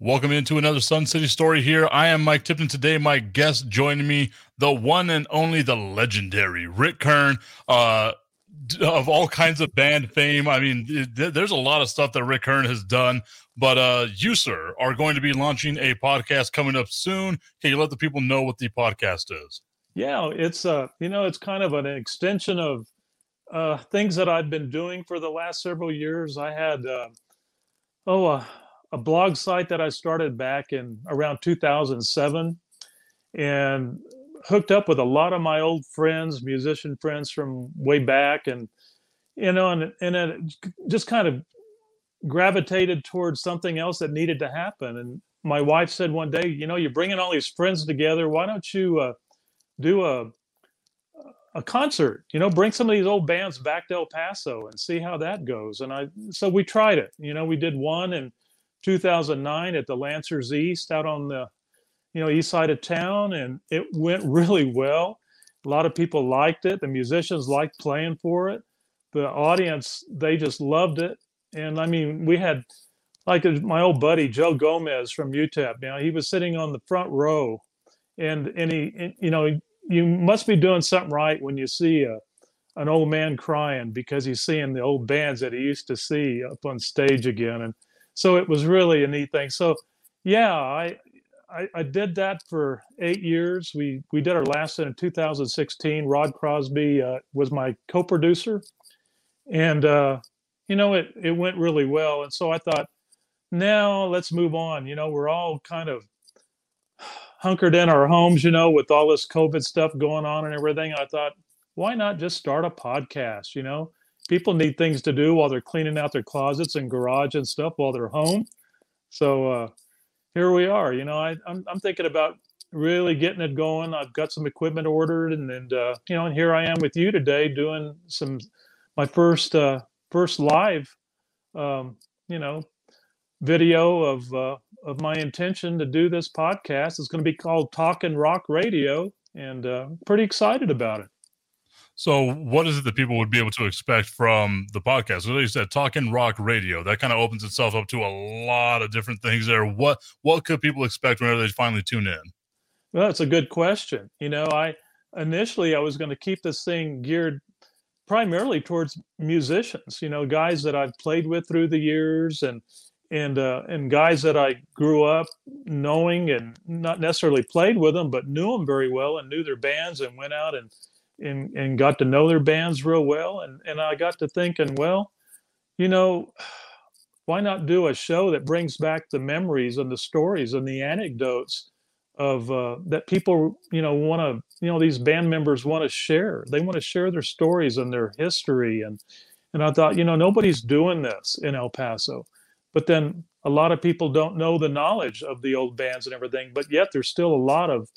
Welcome into another Sun City story here. I am Mike Tipton. Today, my guest joining me, the one and only, the legendary Rick Kern, uh, of all kinds of band fame. I mean, th- there's a lot of stuff that Rick Kern has done, but uh, you, sir, are going to be launching a podcast coming up soon. Can you let the people know what the podcast is? Yeah, it's uh, you know, it's kind of an extension of uh, things that I've been doing for the last several years. I had uh, oh, uh, a blog site that I started back in around 2007 and hooked up with a lot of my old friends, musician friends from way back. And, you know, and, and it just kind of gravitated towards something else that needed to happen. And my wife said one day, you know, you're bringing all these friends together. Why don't you uh, do a, a concert, you know, bring some of these old bands back to El Paso and see how that goes. And I, so we tried it, you know, we did one and 2009 at the Lancers East out on the you know east side of town and it went really well. A lot of people liked it. The musicians liked playing for it. The audience they just loved it. And i mean we had like uh, my old buddy joe gomez from utep now he was sitting on the front row and and he you know you must be doing something right when you see a an old man crying because he's seeing the old bands that he used to see up on stage again. And so it was really a neat thing. So yeah, I, I, I did that for eight years. We we did our last in 2016. Rod Crosby uh, was my co-producer, and uh, you know it it went really well. And so I thought, now let's move on. You know, we're all kind of hunkered in our homes, you know, with all this COVID stuff going on and everything. I thought, why not just start a podcast? You know, people need things to do while they're cleaning out their closets and garage and stuff while they're home. So uh, here we are. You know, I, I'm I'm thinking about really getting it going. I've got some equipment ordered, and and uh, you know, and here I am with you today doing some my first uh, first live, um, you know, video of uh, of my intention to do this podcast. It's going to be called Talking Rock Radio, and uh, pretty excited about it. So, what is it that people would be able to expect from the podcast? So, like you said, talking rock radio, that kind of opens itself up to a lot of different things there. What what could people expect whenever they finally tune in? Well, that's a good question. You know, I initially I was going to keep this thing geared primarily towards musicians. You know, guys that I've played with through the years, and and uh, and guys that I grew up knowing and not necessarily played with them, but knew them very well and knew their bands and went out and and and got to know their bands real well. And and I got to thinking well you know why not do a show that brings back the memories and the stories and the anecdotes of uh, that people you know want to you know these band members want to share. They want to share their stories and their history. And and I thought you know nobody's doing this in El Paso. But then a lot of people don't know the knowledge of the old bands and everything but yet there's still a lot of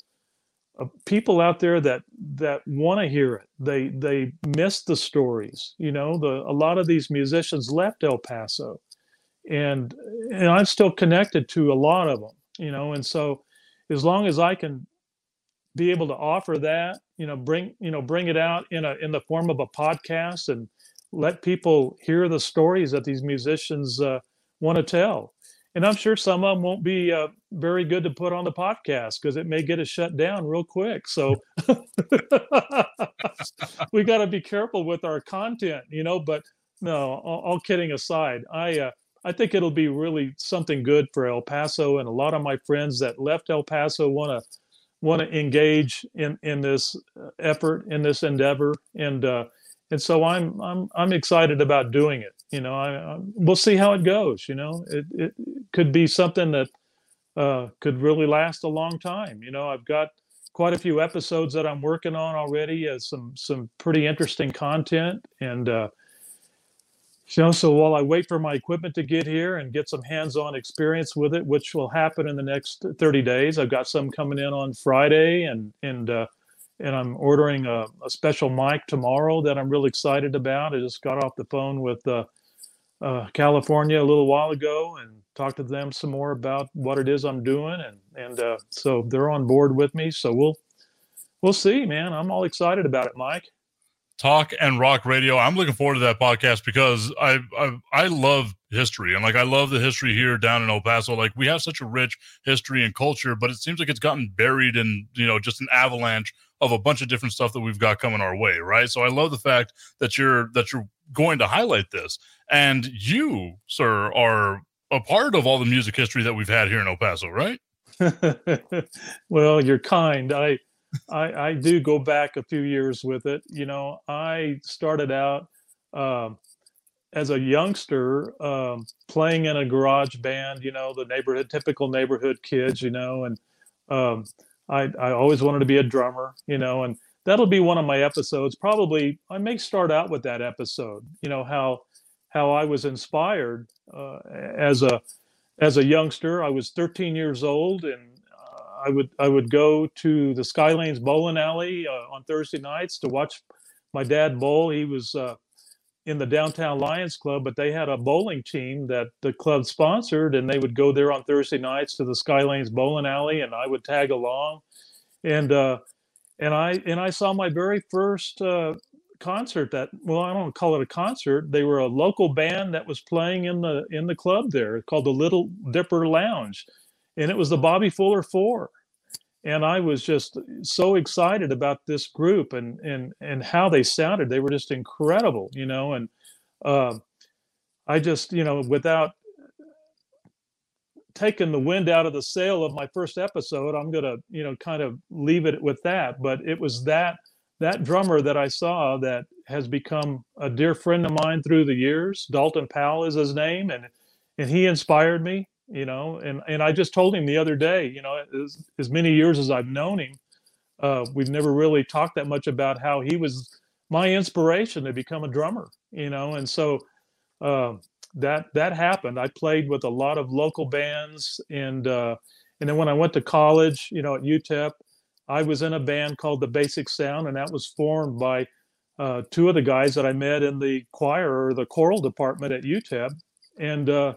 people out there that that want to hear it. They they miss the stories. You know, the a lot of these musicians left El Paso, and and I'm still connected to a lot of them. You know, and so as long as I can be able to offer that, you know, bring you know bring it out in a in the form of a podcast and let people hear the stories that these musicians uh, want to tell and I'm sure some of them won't be uh, very good to put on the podcast because it may get us shut down real quick. So we got to be careful with our content, you know. But no, all, all kidding aside, I uh, I think it'll be really something good for El Paso, and a lot of my friends that left El Paso want to want to engage in in this uh, effort in this endeavor, and uh, and so I'm I'm I'm excited about doing it. You know, I, I, we'll see how it goes. You know, it it could be something that uh, could really last a long time. You know, I've got quite a few episodes that I'm working on already. Uh, some some pretty interesting content, and uh, you know, so while I wait for my equipment to get here and get some hands-on experience with it, which will happen in the next 30 days, I've got some coming in on Friday, and and uh, and I'm ordering a, a, special mic tomorrow that I'm really excited about. I just got off the phone with uh, uh, California a little while ago and talked to them some more about what it is I'm doing, and and uh, so they're on board with me. So we'll we'll see, man. I'm all excited about it, Mike. Talk and Rock Radio. I'm looking forward to that podcast because I, I I love history and like I love the history here down in El Paso. Like we have such a rich history and culture, but it seems like it's gotten buried in you know just an avalanche of a bunch of different stuff that we've got coming our way, right? So I love the fact that you're that you're going to highlight this, and you, sir, are a part of all the music history that we've had here in El Paso, right? well, you're kind. I I, I do go back a few years with it. You know, I started out um, as a youngster um, playing in a garage band. You know, the neighborhood, typical neighborhood kids. You know, and um, I I always wanted to be a drummer. You know, and that'll be one of my episodes. Probably I may start out with that episode. You know how how I was inspired uh, as a as a youngster. I was 13 years old and I would I would go to the Skylanes bowling alley uh, on Thursday nights to watch my dad bowl. He was uh, in the downtown Lions Club, but they had a bowling team that the club sponsored, and they would go there on Thursday nights to the Skylanes bowling alley, and I would tag along, and uh, and I and I saw my very first uh, concert. That well, I don't call it a concert. They were a local band that was playing in the in the club there called the Little Dipper Lounge and it was the Bobby Fuller Four. And I was just so excited about this group and and and how they sounded. They were just incredible, you know. And uh, I just, you know, without taking the wind out of the sail of my first episode, I'm gonna, you know, kind of leave it with that. But it was that that drummer that I saw that has become a dear friend of mine through the years. Dalton Powell is his name, and and he inspired me you know and and i just told him the other day you know as, as many years as i've known him uh, we've never really talked that much about how he was my inspiration to become a drummer you know and so uh, that that happened. I played with a lot of local bands and uh, and then when i went to college you know at utep i was in a band called the basic sound and that was formed by uh, two of the guys that i met in the choir or the choral department at utep and uh,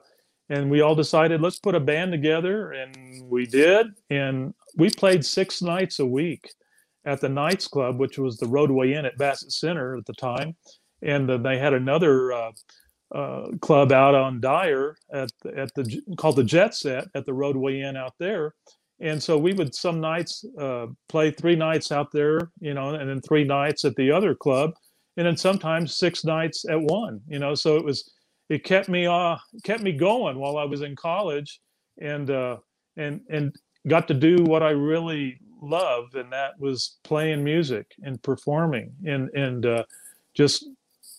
and we all decided let's put a band together and we did. And we played six nights a week at the Knights Club, which was the Roadway Inn at Bassett Center at the time, and uh, they had another uh, uh, club out on Dyer at the, at the called the Jet Set at the Roadway Inn out there, and so we would some nights uh, play three nights out there, you know, and then three nights at the other club, and then sometimes six nights at one, you know, so it was it kept me uh kept me going while I was in college and uh and and got to do what I really loved, and that was playing music and performing and and uh just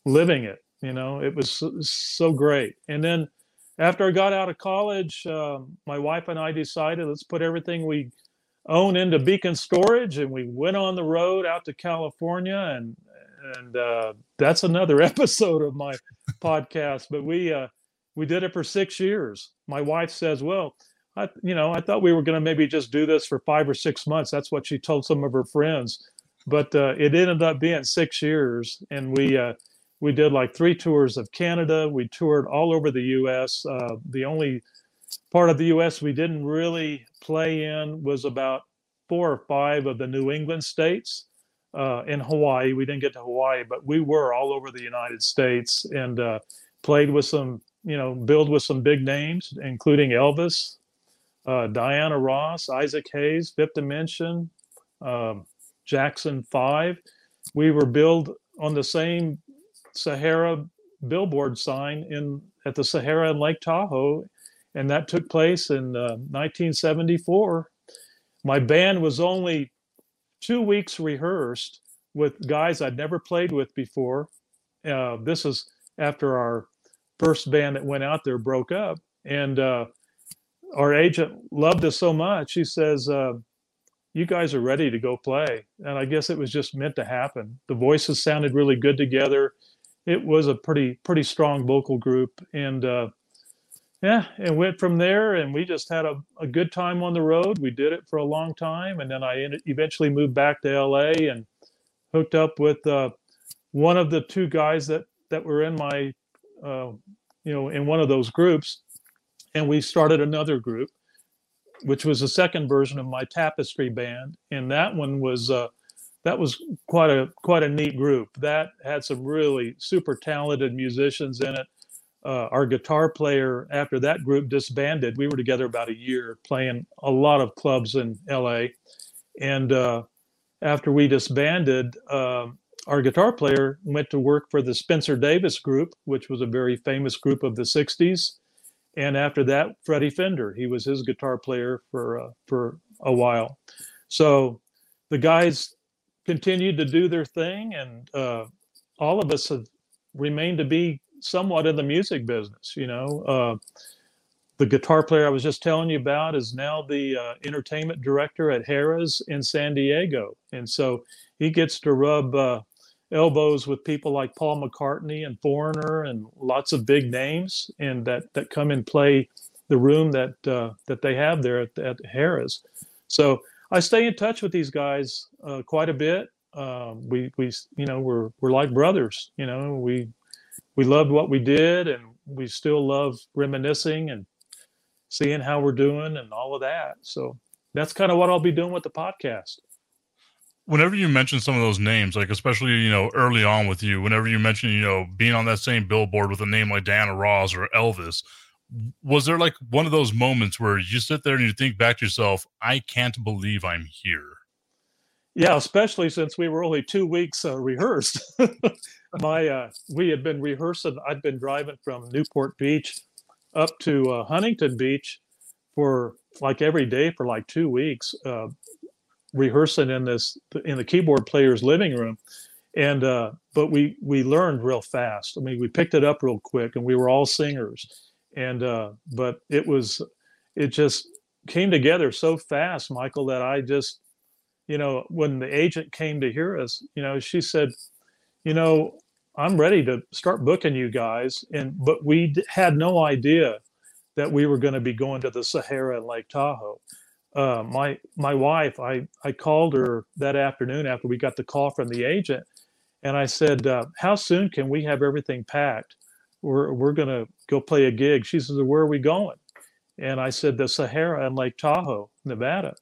living it you know? It was so, so great. And then after I got out of college um, my wife and I decided let's put everything we own into beacon storage and we went on the road out to California and and uh, that's another episode of my podcast. But we uh, we did it for six years. My wife says, "Well, I, you know, I thought we were going to maybe just do this for five or six months." That's what she told some of her friends, but uh, it ended up being six years, and we uh, we did like three tours of Canada. We toured all over the U.S. Uh, the only part of the U.S. we didn't really play in was about four or five of the New England states uh, in Hawaii. We didn't get to Hawaii, but we were all over the United States and uh, played with some, you know, build with some big names, including Elvis, uh, Diana Ross, Isaac Hayes, Fifth Dimension, um, Jackson Five. We were billed on the same Sahara billboard sign in at the Sahara in Lake Tahoe, and that took place in 1974. Uh, My band was only two weeks rehearsed with guys I'd never played with before. Uh, this is after our first band that went out there broke up, and uh, our agent loved us so much. He says, uh, "You guys are ready to go play," and I guess it was just meant to happen. The voices sounded really good together. It was a pretty pretty strong vocal group, and uh, yeah, and went from there, and we just had a, a good time on the road. We did it for a long time, and then I eventually moved back to LA and hooked up with uh, one of the two guys that that were in my, uh, you know, in one of those groups, and we started another group, which was the second version of my Tapestry band, and that one was uh, that was quite a quite a neat group. That had some really super talented musicians in it. Uh, our guitar player, after that group disbanded, we were together about a year playing a lot of clubs in LA. And uh, after we disbanded, uh, our guitar player went to work for the Spencer Davis Group, which was a very famous group of the 60s. And after that, Freddie Fender, he was his guitar player for, uh, for a while. So the guys continued to do their thing, and uh, all of us have remained to be somewhat in the music business. You know, uh, the guitar player I was just telling you about is now the uh, entertainment director at Harrah's in San Diego, and so he gets to rub uh, elbows with people like Paul McCartney and Foreigner and lots of big names, and that that come and play the room that uh, that they have there at, at Harrah's. So I stay in touch with these guys uh, quite a bit. Um, we we you know we're we're like brothers. You know we we loved what we did, and we still love reminiscing and seeing how we're doing and all of that. So that's kind of what I'll be doing with the podcast. Whenever you mention some of those names, like especially you know early on with you, whenever you mention you know being on that same billboard with a name like Diana Ross or Elvis, was there like one of those moments where you sit there and you think back to yourself, I can't believe I'm here? Yeah, especially since we were only two weeks uh, rehearsed. My, uh, we had been rehearsing. I'd been driving from Newport Beach up to uh, Huntington Beach for like every day for like two weeks, uh, rehearsing in this in the keyboard player's living room. And uh, but we we learned real fast. I mean, we picked it up real quick, and we were all singers and uh, but it was it just came together so fast michael that i just you know when the agent came to hear us you know she said you know i'm ready to start booking you guys and but we had no idea that we were going to be going to the sahara and lake tahoe uh, my my wife i i called her that afternoon after we got the call from the agent and i said uh, how soon can we have everything packed we're, we're going to go play a gig. She says, where are we going? And I said, the Sahara and Lake Tahoe, Nevada.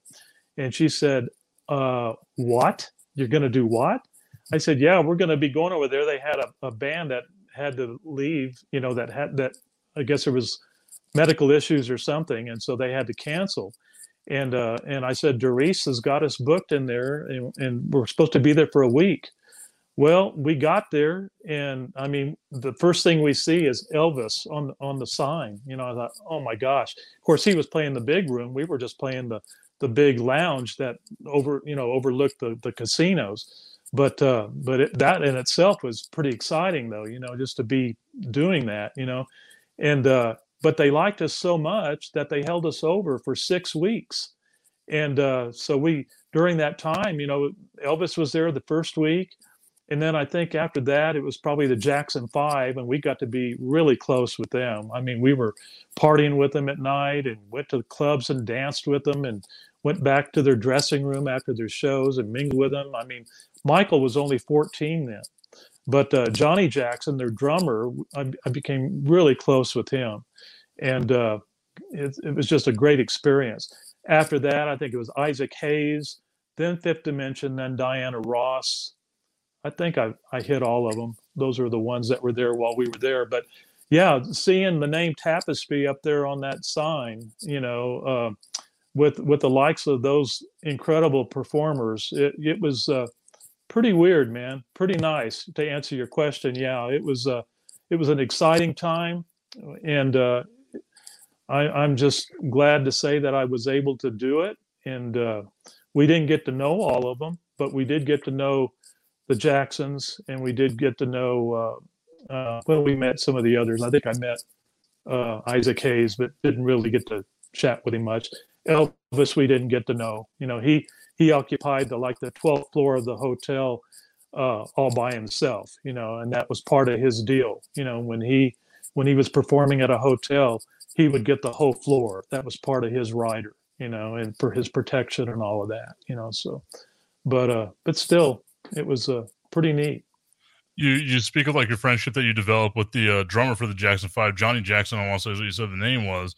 And she said, uh, what? You're going to do what? I said, yeah, we're going to be going over there. They had a, a band that had to leave, you know, that had that, I guess there was medical issues or something. And so they had to cancel. And, uh, and I said, Doris has got us booked in there and, and we're supposed to be there for a week. Well, we got there, and I mean, the first thing we see is Elvis on on the sign. You know, I thought, oh my gosh! Of course, he was playing the big room. We were just playing the the big lounge that over you know overlooked the the casinos. But uh, but it, that in itself was pretty exciting, though. You know, just to be doing that. You know, and uh, but they liked us so much that they held us over for six weeks, and uh, so we during that time, you know, Elvis was there the first week and then I think after that, it was probably the Jackson Five, and we got to be really close with them. I mean, we were partying with them at night and went to the clubs and danced with them and went back to their dressing room after their shows and mingled with them. I mean, Michael was only 14 then, but uh, Johnny Jackson, their drummer, I, I, became really close with him. And uh, it, it was just a great experience. After that, I think it was Isaac Hayes, then Fifth Dimension, then Diana Ross I think I, I hit all of them. Those are the ones that were there while we were there. But yeah, seeing the name Tapestry up there on that sign, you know, uh, with with the likes of those incredible performers, it, it was uh, pretty weird, man. Pretty nice to answer your question. Yeah, it was uh, it was an exciting time, and uh, I, I'm just glad to say that I was able to do it. And uh, we didn't get to know all of them, but we did get to know the Jacksons, and we did get to know. Uh, uh, well, we met some of the others. I think I met uh, Isaac Hayes, but didn't really get to chat with him much. Elvis, we didn't get to know. You know, he he occupied the like the 12th floor of the hotel uh, all by himself. You know, and that was part of his deal. You know, when he when he was performing at a hotel, he would get the whole floor. That was part of his rider. You know, and for his protection and all of that. You know, so, but uh, but still, it was uh, pretty neat. You you speak of like your friendship that you developed with the uh, drummer for the Jackson Five, Johnny Jackson. I want to say what you said the name was.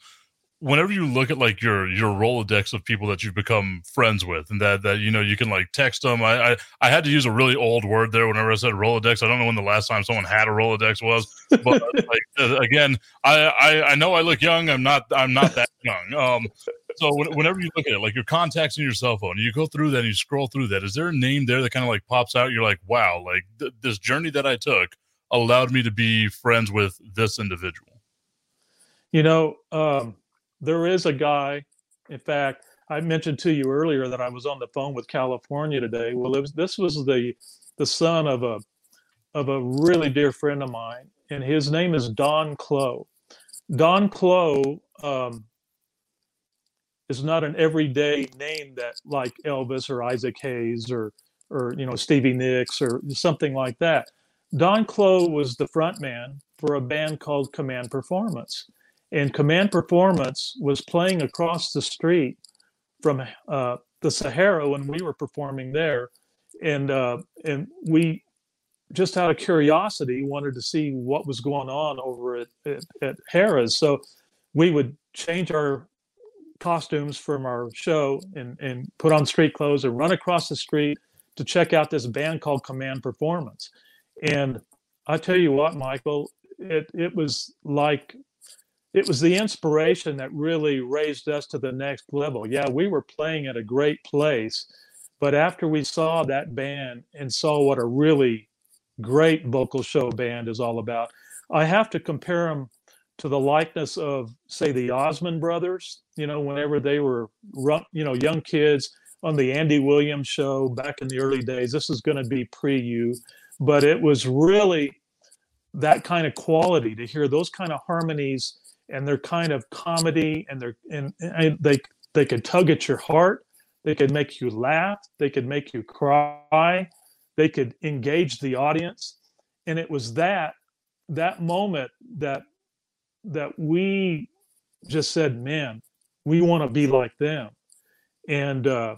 Whenever you look at like your your rolodex of people that you've become friends with and that that you know you can like text them I, I i had to use a really old word there whenever i said rolodex. I don't know when the last time someone had a rolodex was but like uh, again I, I i know i look young. I'm not i'm not that young. Um so whenever you look at it like your contacts in your cell phone you go through that and you scroll through that is there a name there that kind of like pops out? You're like wow like th- this journey that i took allowed me to be friends with this individual. You know um there is a guy. In fact, I mentioned to you earlier that I was on the phone with California today. Well, was, this was the the son of a of a really dear friend of mine, and his name is Don Clow. Don Clow um, is not an everyday name that like Elvis or Isaac Hayes or or you know Stevie Nicks or something like that. Don Clow was the front man for a band called Command Performance and Command Performance was playing across the street from uh, the Sahara when we were performing there, and uh, and we just out of curiosity wanted to see what was going on over at, at, at Harrah's. So we would change our costumes from our show and, and put on street clothes and run across the street to check out this band called Command Performance. And I tell you what, Michael, it, it was like it was the inspiration that really raised us to the next level. Yeah, we were playing at a great place, but after we saw that band and saw what a really great vocal show band is all about, I have to compare them to the likeness of, say, the Osmond brothers. You know, whenever they were, you know, young kids on the Andy Williams show back in the early days. This is going to be pre you, but it was really that kind of quality to hear those kind of harmonies and they're kind of comedy and they're and, and they they could tug at your heart they could make you laugh they could make you cry they could engage the audience. And it was that that moment that that we just said man we want to be like them. And uh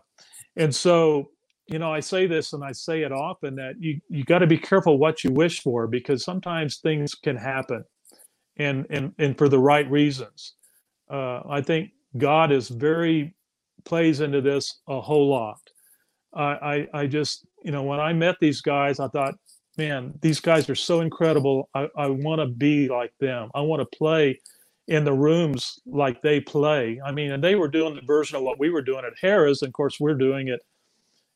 and so you know i say this and i say it often that you you got to be careful what you wish for because sometimes things can happen and and and for the right reasons. Uh, I think God is very plays into this a whole lot. I, I, I just you know when I met these guys, I thought, man, these guys are so incredible. I, I want to be like them. I want to play in the rooms like they play. I mean, and they were doing the version of what we were doing at Harrah's. And of course, we're doing it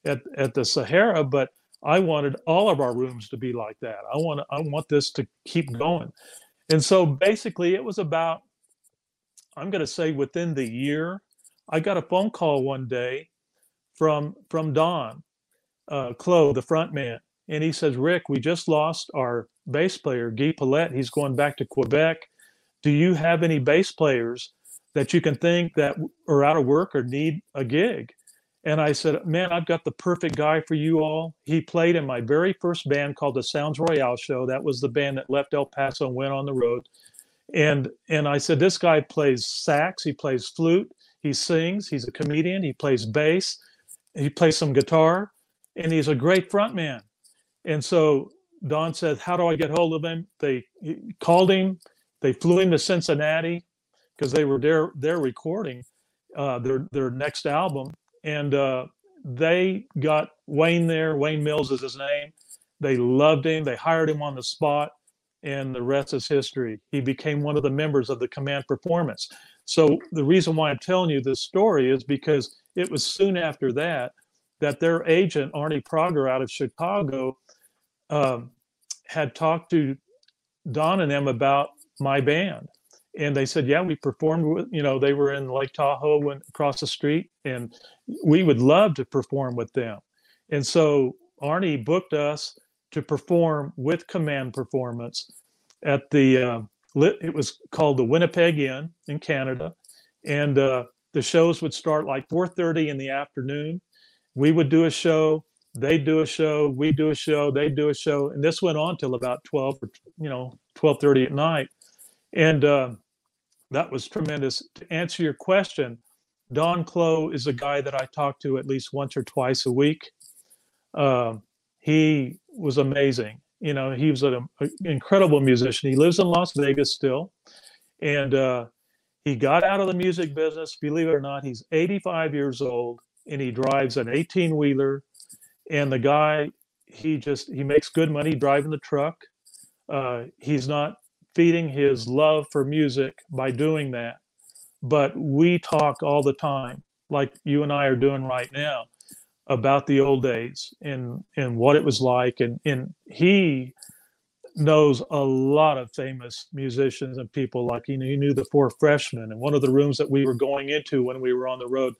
at, at the Sahara, but I wanted all of our rooms to be like that. I want I want this to keep going. And so basically, it was about, I'm going to say within the year, I got a phone call one day from from Don uh, Clow, the front man, and he says, "Rick, we just lost our bass player, Guy Paulette. He's going back to Quebec. Do you have any bass players that you can think that are out of work or need a gig?" And I said, Man, I've got the perfect guy for you all. He played in my very first band called the Sounds Royale Show. That was the band that left El Paso and went on the road. And and I said, This guy plays sax, he plays flute, he sings, he's a comedian, he plays bass, he plays some guitar, and he's a great front man. And so Don said, How do I get hold of him? They called him, they flew him to Cincinnati because they were there. They're recording uh, their their next album and uh, they got Wayne there. Wayne Mills is his name. They loved him. They hired him on the spot, and the rest is history. He became one of the members of the Command Performance. So the reason why I'm telling you this story is because it was soon after that that their agent Arnie Prager out of Chicago um, had talked to Don and them about my band, and they said, "Yeah, we performed with you know they were in Lake Tahoe went across the street, and we would love to perform with them." And so Arnie booked us to perform with Command Performance at the uh, it was called the Winnipeg Inn in Canada, and uh, the shows would start like 4:30 in the afternoon. We would do a show, they'd do a show, we do a show, they'd do a show, and this went on till about 12 or you know 12:30 at night. And uh, that was tremendous. To answer your question, Don Clow is a guy that I talk to at least once or twice a week. Uh, he was amazing. You know, he was an incredible musician. He lives in Las Vegas still, and uh, he got out of the music business. Believe it or not, he's 85 years old and he drives an 18 wheeler. And the guy, he just he makes good money driving the truck. Uh, he's not feeding his love for music by doing that. But we talk all the time, like you and I are doing right now, about the old days and and what it was like. And and he knows a lot of famous musicians and people like you know he knew the four freshmen. And one of the rooms that we were going into when we were on the road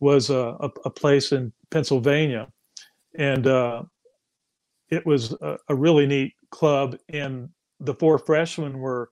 was a, a, a place in pennsylvania. And uh, it was a, a, really neat club. And the four freshmen were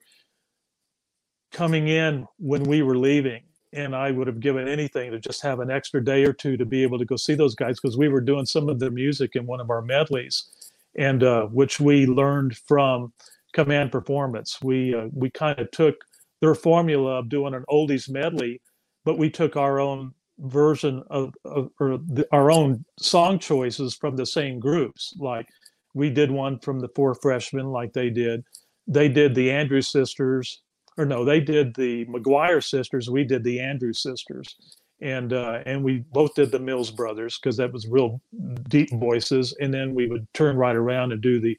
coming in when we were leaving and i would have given anything to just have an extra day or two to be able to go see those guys because we were doing some of their music in one of our medleys. And uh, which we learned from command performance. We uh, we kind of took their formula of doing an oldies medley but we took our own version of, of or the, our own song choices from the same groups. Like we did one from the four freshmen like they did. They did the andrews sisters or no they did the mcguire sisters we did the andrews sisters. And uh, and we both did the mills brothers because that was real deep voices. And then we would turn right around and do the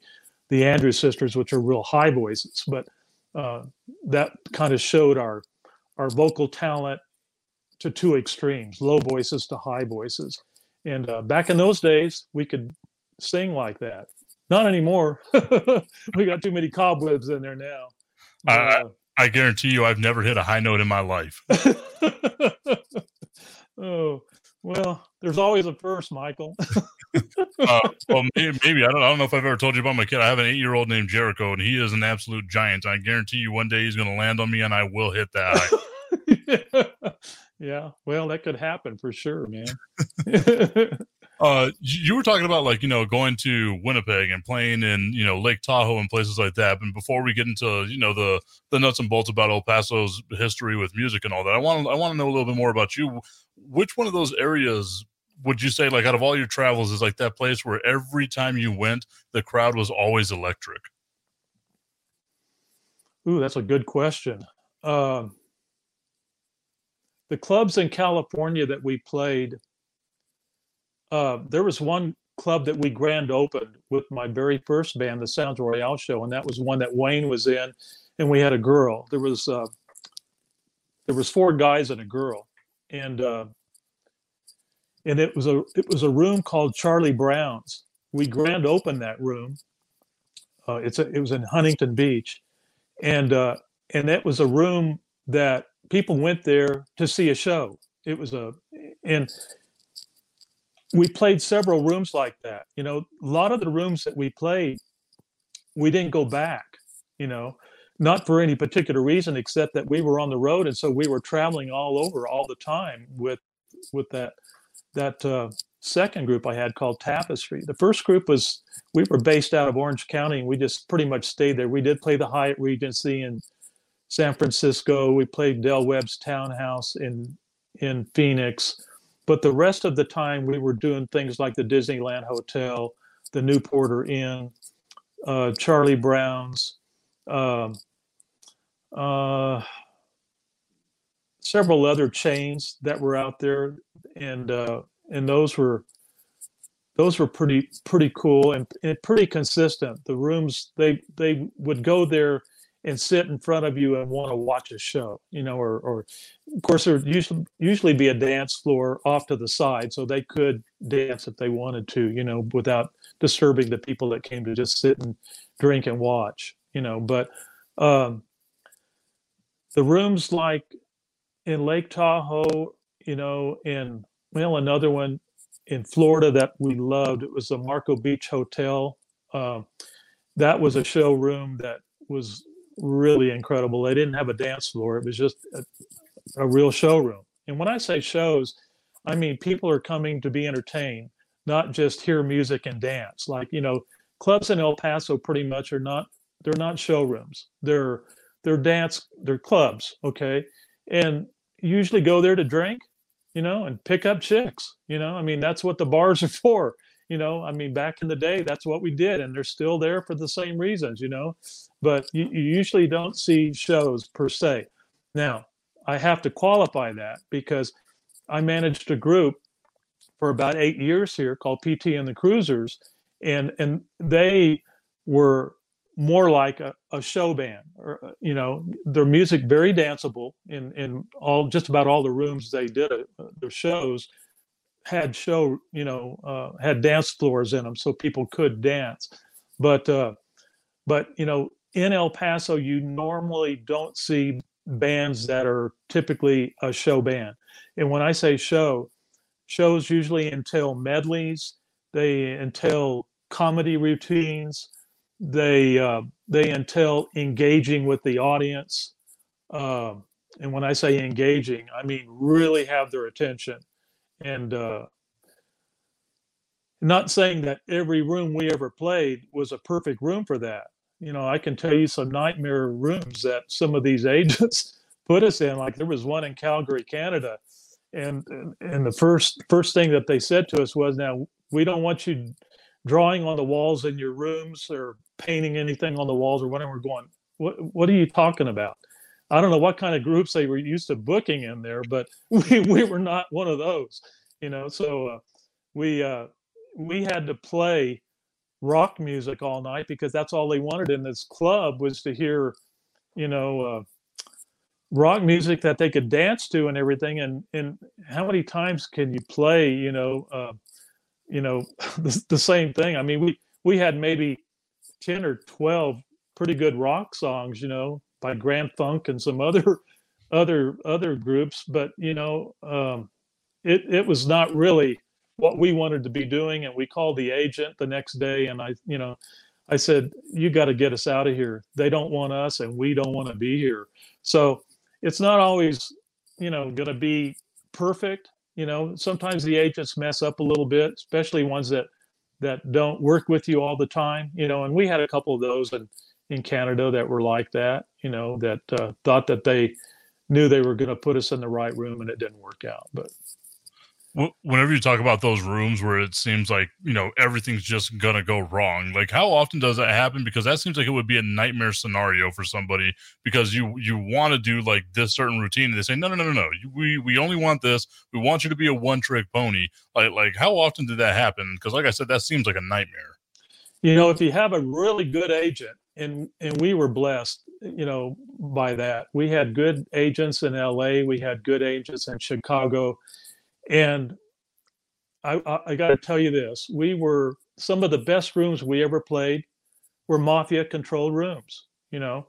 the andrews sisters which are real high voices. But uh, that kind of showed our our vocal talent to two extremes low voices to high voices. And uh, back in those days we could sing like that. Not anymore. We got too many cobwebs in there now. Uh, I guarantee you i've never hit a high note in my life. Oh well there's always a first michael. Uh, well maybe, maybe, I, don't, I don't know if i've ever told you about my kid. I have an eight year old named jericho and he is an absolute giant. I guarantee you one day he's going to land on me and i will hit that yeah well that could happen for sure man uh you were talking about like you know going to winnipeg and playing in you know lake tahoe and places like that. And before we get into you know the the nuts and bolts about el paso's history with music and all that i want i want to know a little bit more about you. Which one of those areas would you say like out of all your travels is like that place where every time you went the crowd was always electric? Ooh that's a good question. Um the clubs in California that we played, uh, there was one club that we grand opened with my very first band, the Sounds Royale Show, and that was one that Wayne was in, and we had a girl. There was uh, there was four guys and a girl, and uh, and it was a it was a room called Charlie Brown's. We grand opened that room. Uh, it's a, it was in Huntington Beach, and uh, and that was a room that people went there to see a show. It was a, and we played several rooms like that. You know, a lot of the rooms that we played, we didn't go back, you know, not for any particular reason except that we were on the road. And so we were traveling all over all the time with, with that, that, uh, second group I had called Tapestry. The first group was we were based out of Orange County and we just pretty much stayed there. We did play the Hyatt Regency in San Francisco. We played Del Webb's Townhouse in in Phoenix, but the rest of the time we were doing things like the Disneyland Hotel, the Newport Inn, uh, Charlie Brown's, uh, uh, several other chains that were out there, and uh, and those were those were pretty pretty cool and, and pretty consistent. The rooms they they would go there and sit in front of you and want to watch a show, you know, or, or of course there usually usually be a dance floor off to the side, so they could dance if they wanted to, you know, without disturbing the people that came to just sit and drink and watch, you know. But um, the rooms like in Lake Tahoe, you know, in well, another one in Florida that we loved. It was the Marco Beach Hotel. Uh, that was a showroom that was really incredible. They didn't have a dance floor; it was just a, a real showroom. And when I say shows, I mean people are coming to be entertained, not just hear music and dance. Like you know, clubs in El Paso pretty much are not they're not showrooms. They're they're dance they're clubs, okay? And usually go there to drink, you know, and pick up chicks. You know, I mean that's what the bars are for you know i mean back in the day that's what we did and they're still there for the same reasons you know? But you, you usually don't see shows per se. Now I have to qualify that because I managed a group for about eight years here called PT and the Cruisers, and and they were more like a, a show band or you know their music very danceable in in all just about all the rooms they did it, uh, their shows had show you know uh, had dance floors in them so people could dance. But uh, but you know in el paso you normally don't see bands that are typically a show band. And when i say show shows usually entail medleys they entail comedy routines they uh, they entail engaging with the audience. Uh, and when i say engaging i mean really have their attention and uh, not saying that every room we ever played was a perfect room for that. You know i can tell you some nightmare rooms that some of these agents put us in. Like there was one in calgary canada. And and the first first thing that they said to us was now we don't want you drawing on the walls in your rooms or painting anything on the walls or whatever we're going what what are you talking about i don't know what kind of groups they were used to booking in there but we, we were not one of those you know? So uh, we uh, we had to play rock music all night because that's all they wanted in this club was to hear you know uh, rock music that they could dance to and everything. And and how many times can you play you know uh, you know the, the same thing? I mean we we had maybe 10 or 12 pretty good rock songs you know by grand funk and some other other other groups but you know um, it it was not really what we wanted to be doing and we called the agent the next day and i you know i said you got to get us out of here. They don't want us and we don't want to be here. So it's not always you know going to be perfect you know. Sometimes the agents mess up a little bit especially ones that that don't work with you all the time you know and we had a couple of those in in canada that were like that you know that uh, thought that they knew they were going to put us in the right room and it didn't work out but whenever you talk about those rooms where it seems like you know everything's just gonna go wrong like how often does that happen? Because that seems like it would be a nightmare scenario for somebody because you you want to do like this certain routine and they say no no no no no. We we only want this. We want you to be a one trick pony. Like like how often did that happen? Because like i said that seems like a nightmare. You know if you have a really good agent and and we were blessed you know by that we had good agents in la we had good agents in chicago and I, I, got to tell you this: we were some of the best rooms we ever played were mafia controlled rooms. You know,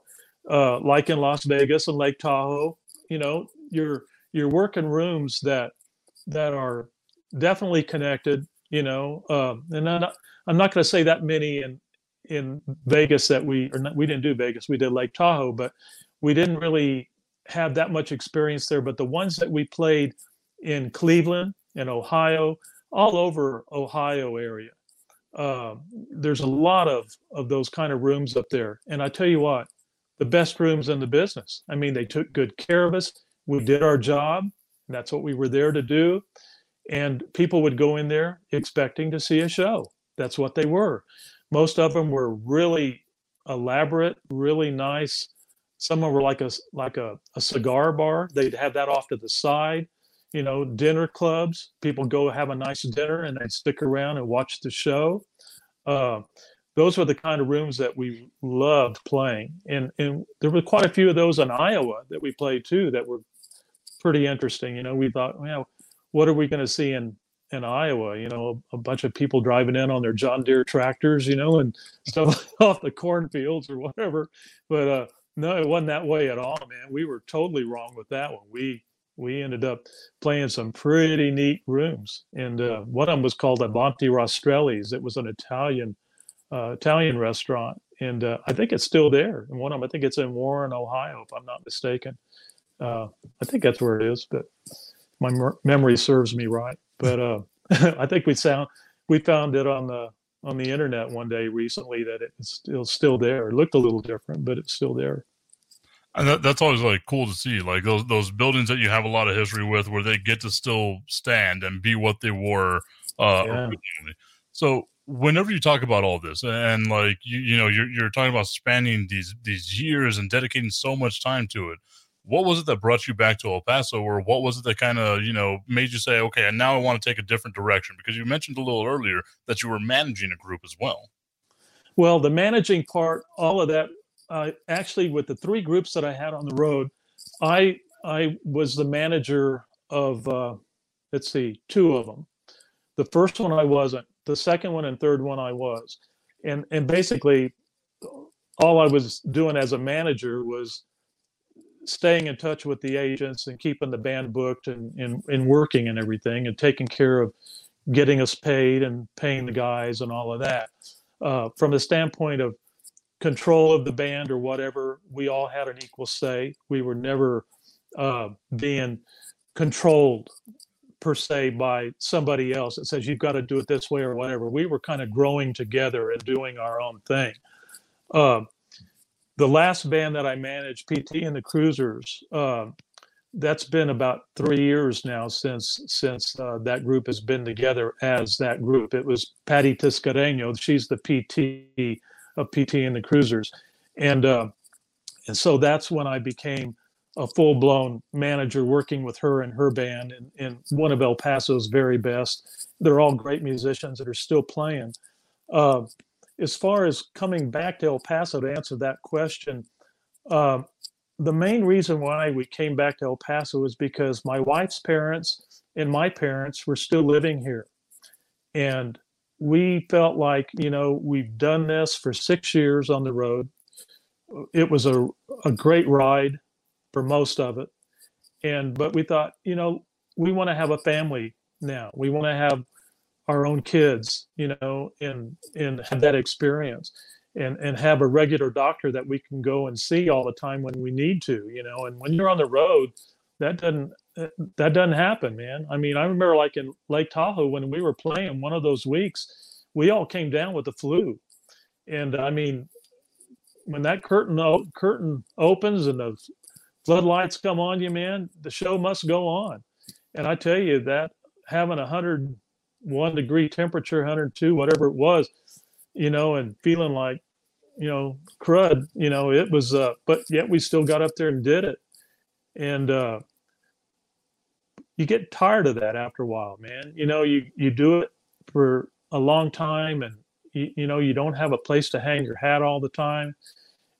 uh, like in Las Vegas and Lake Tahoe. You know, you're you're working rooms that that are definitely connected. You know, uh, and I'm not, not going to say that many in in Vegas that we or not, we didn't do Vegas. We did Lake Tahoe, but we didn't really have that much experience there. But the ones that we played in Cleveland, in Ohio, all over Ohio area. Uh, there's a lot of of those kind of rooms up there, and I tell you what, the best rooms in the business. I mean, they took good care of us. We did our job. That's what we were there to do. And people would go in there expecting to see a show. That's what they were. Most of them were really elaborate, really nice. Some of them were like a like a, a cigar bar. They'd have that off to the side you know, dinner clubs. People go have a nice dinner and they'd stick around and watch the show. Uh, those were the kind of rooms that we loved playing, and and there were quite a few of those in Iowa that we played too that were pretty interesting. You know, we thought, well, what are we going to see in in Iowa? You know, a, a, bunch of people driving in on their John Deere tractors, you know, and stuff off the cornfields or whatever. But uh, no, it wasn't that way at all, man. We were totally wrong with that one. We we ended up playing some pretty neat rooms. And uh, one of them was called Avanti Rastrelli's. It was an Italian uh, Italian restaurant, and uh, I think it's still there. And one of them, I think it's in Warren, Ohio, if I'm not mistaken. Uh, I think that's where it is, but my memory serves me right. But uh, I think we found we found it on the on the internet one day recently that it's still still there. It looked a little different, but it's still there and that, that's always like cool to see like those those buildings that you have a lot of history with where they get to still stand and be what they were uh yeah. originally so whenever you talk about all this and like you you know you're, you're talking about spanning these these years and dedicating so much time to it what was it that brought you back to El Paso, or what was it that kind of you know made you say, okay, and now I want to take a different direction? Because you mentioned a little earlier that you were managing a group as well. Well, the managing part, all of that, uh, actually, with the three groups that I had on the road, I I was the manager of uh, let's see, two of them. The first one I wasn't. The second one and third one I was, and and basically, all I was doing as a manager was staying in touch with the agents and keeping the band booked and, and, and working and everything and taking care of getting us paid and paying the guys and all of that. Uh, from the standpoint of control of the band or whatever, we all had an equal say. We were never uh, being controlled per se by somebody else that says you've got to do it this way or whatever. We were kind of growing together and doing our own thing. Uh, the last band that I managed, PT and the Cruisers, uh, that's been about three years now since since uh, that group has been together as that group. It was Patty Tiscareño. She's the PT of PT and the Cruisers, and uh, and so that's when I became a full blown manager, working with her and her band, and, and one of El Paso's very best. They're all great musicians that are still playing. Uh, as far as coming back to El Paso to answer that question, uh, the main reason why we came back to El Paso is because my wife's parents and my parents were still living here. And we felt like, you know, we've done this for six years on the road. It was a, a great ride for most of it. And, but we thought, you know, we want to have a family now. We want to have our own kids, you know, and, and have that experience and and have a regular doctor that we can go and see all the time when we need to you know and when you're on the road that doesn't that doesn't happen man. I mean i remember like in lake tahoe when we were playing one of those weeks we all came down with the flu. And i mean when that curtain curtain opens and the floodlights come on you man the show must go on. And i tell you that having a 101 degree temperature 102 whatever it was you know, and feeling like you know, crud, you know, it was, uh, but yet we still got up there and did it. And, uh, you get tired of that after a while, man. You know, you, you do it for a long time and, you, you know, you don't have a place to hang your hat all the time.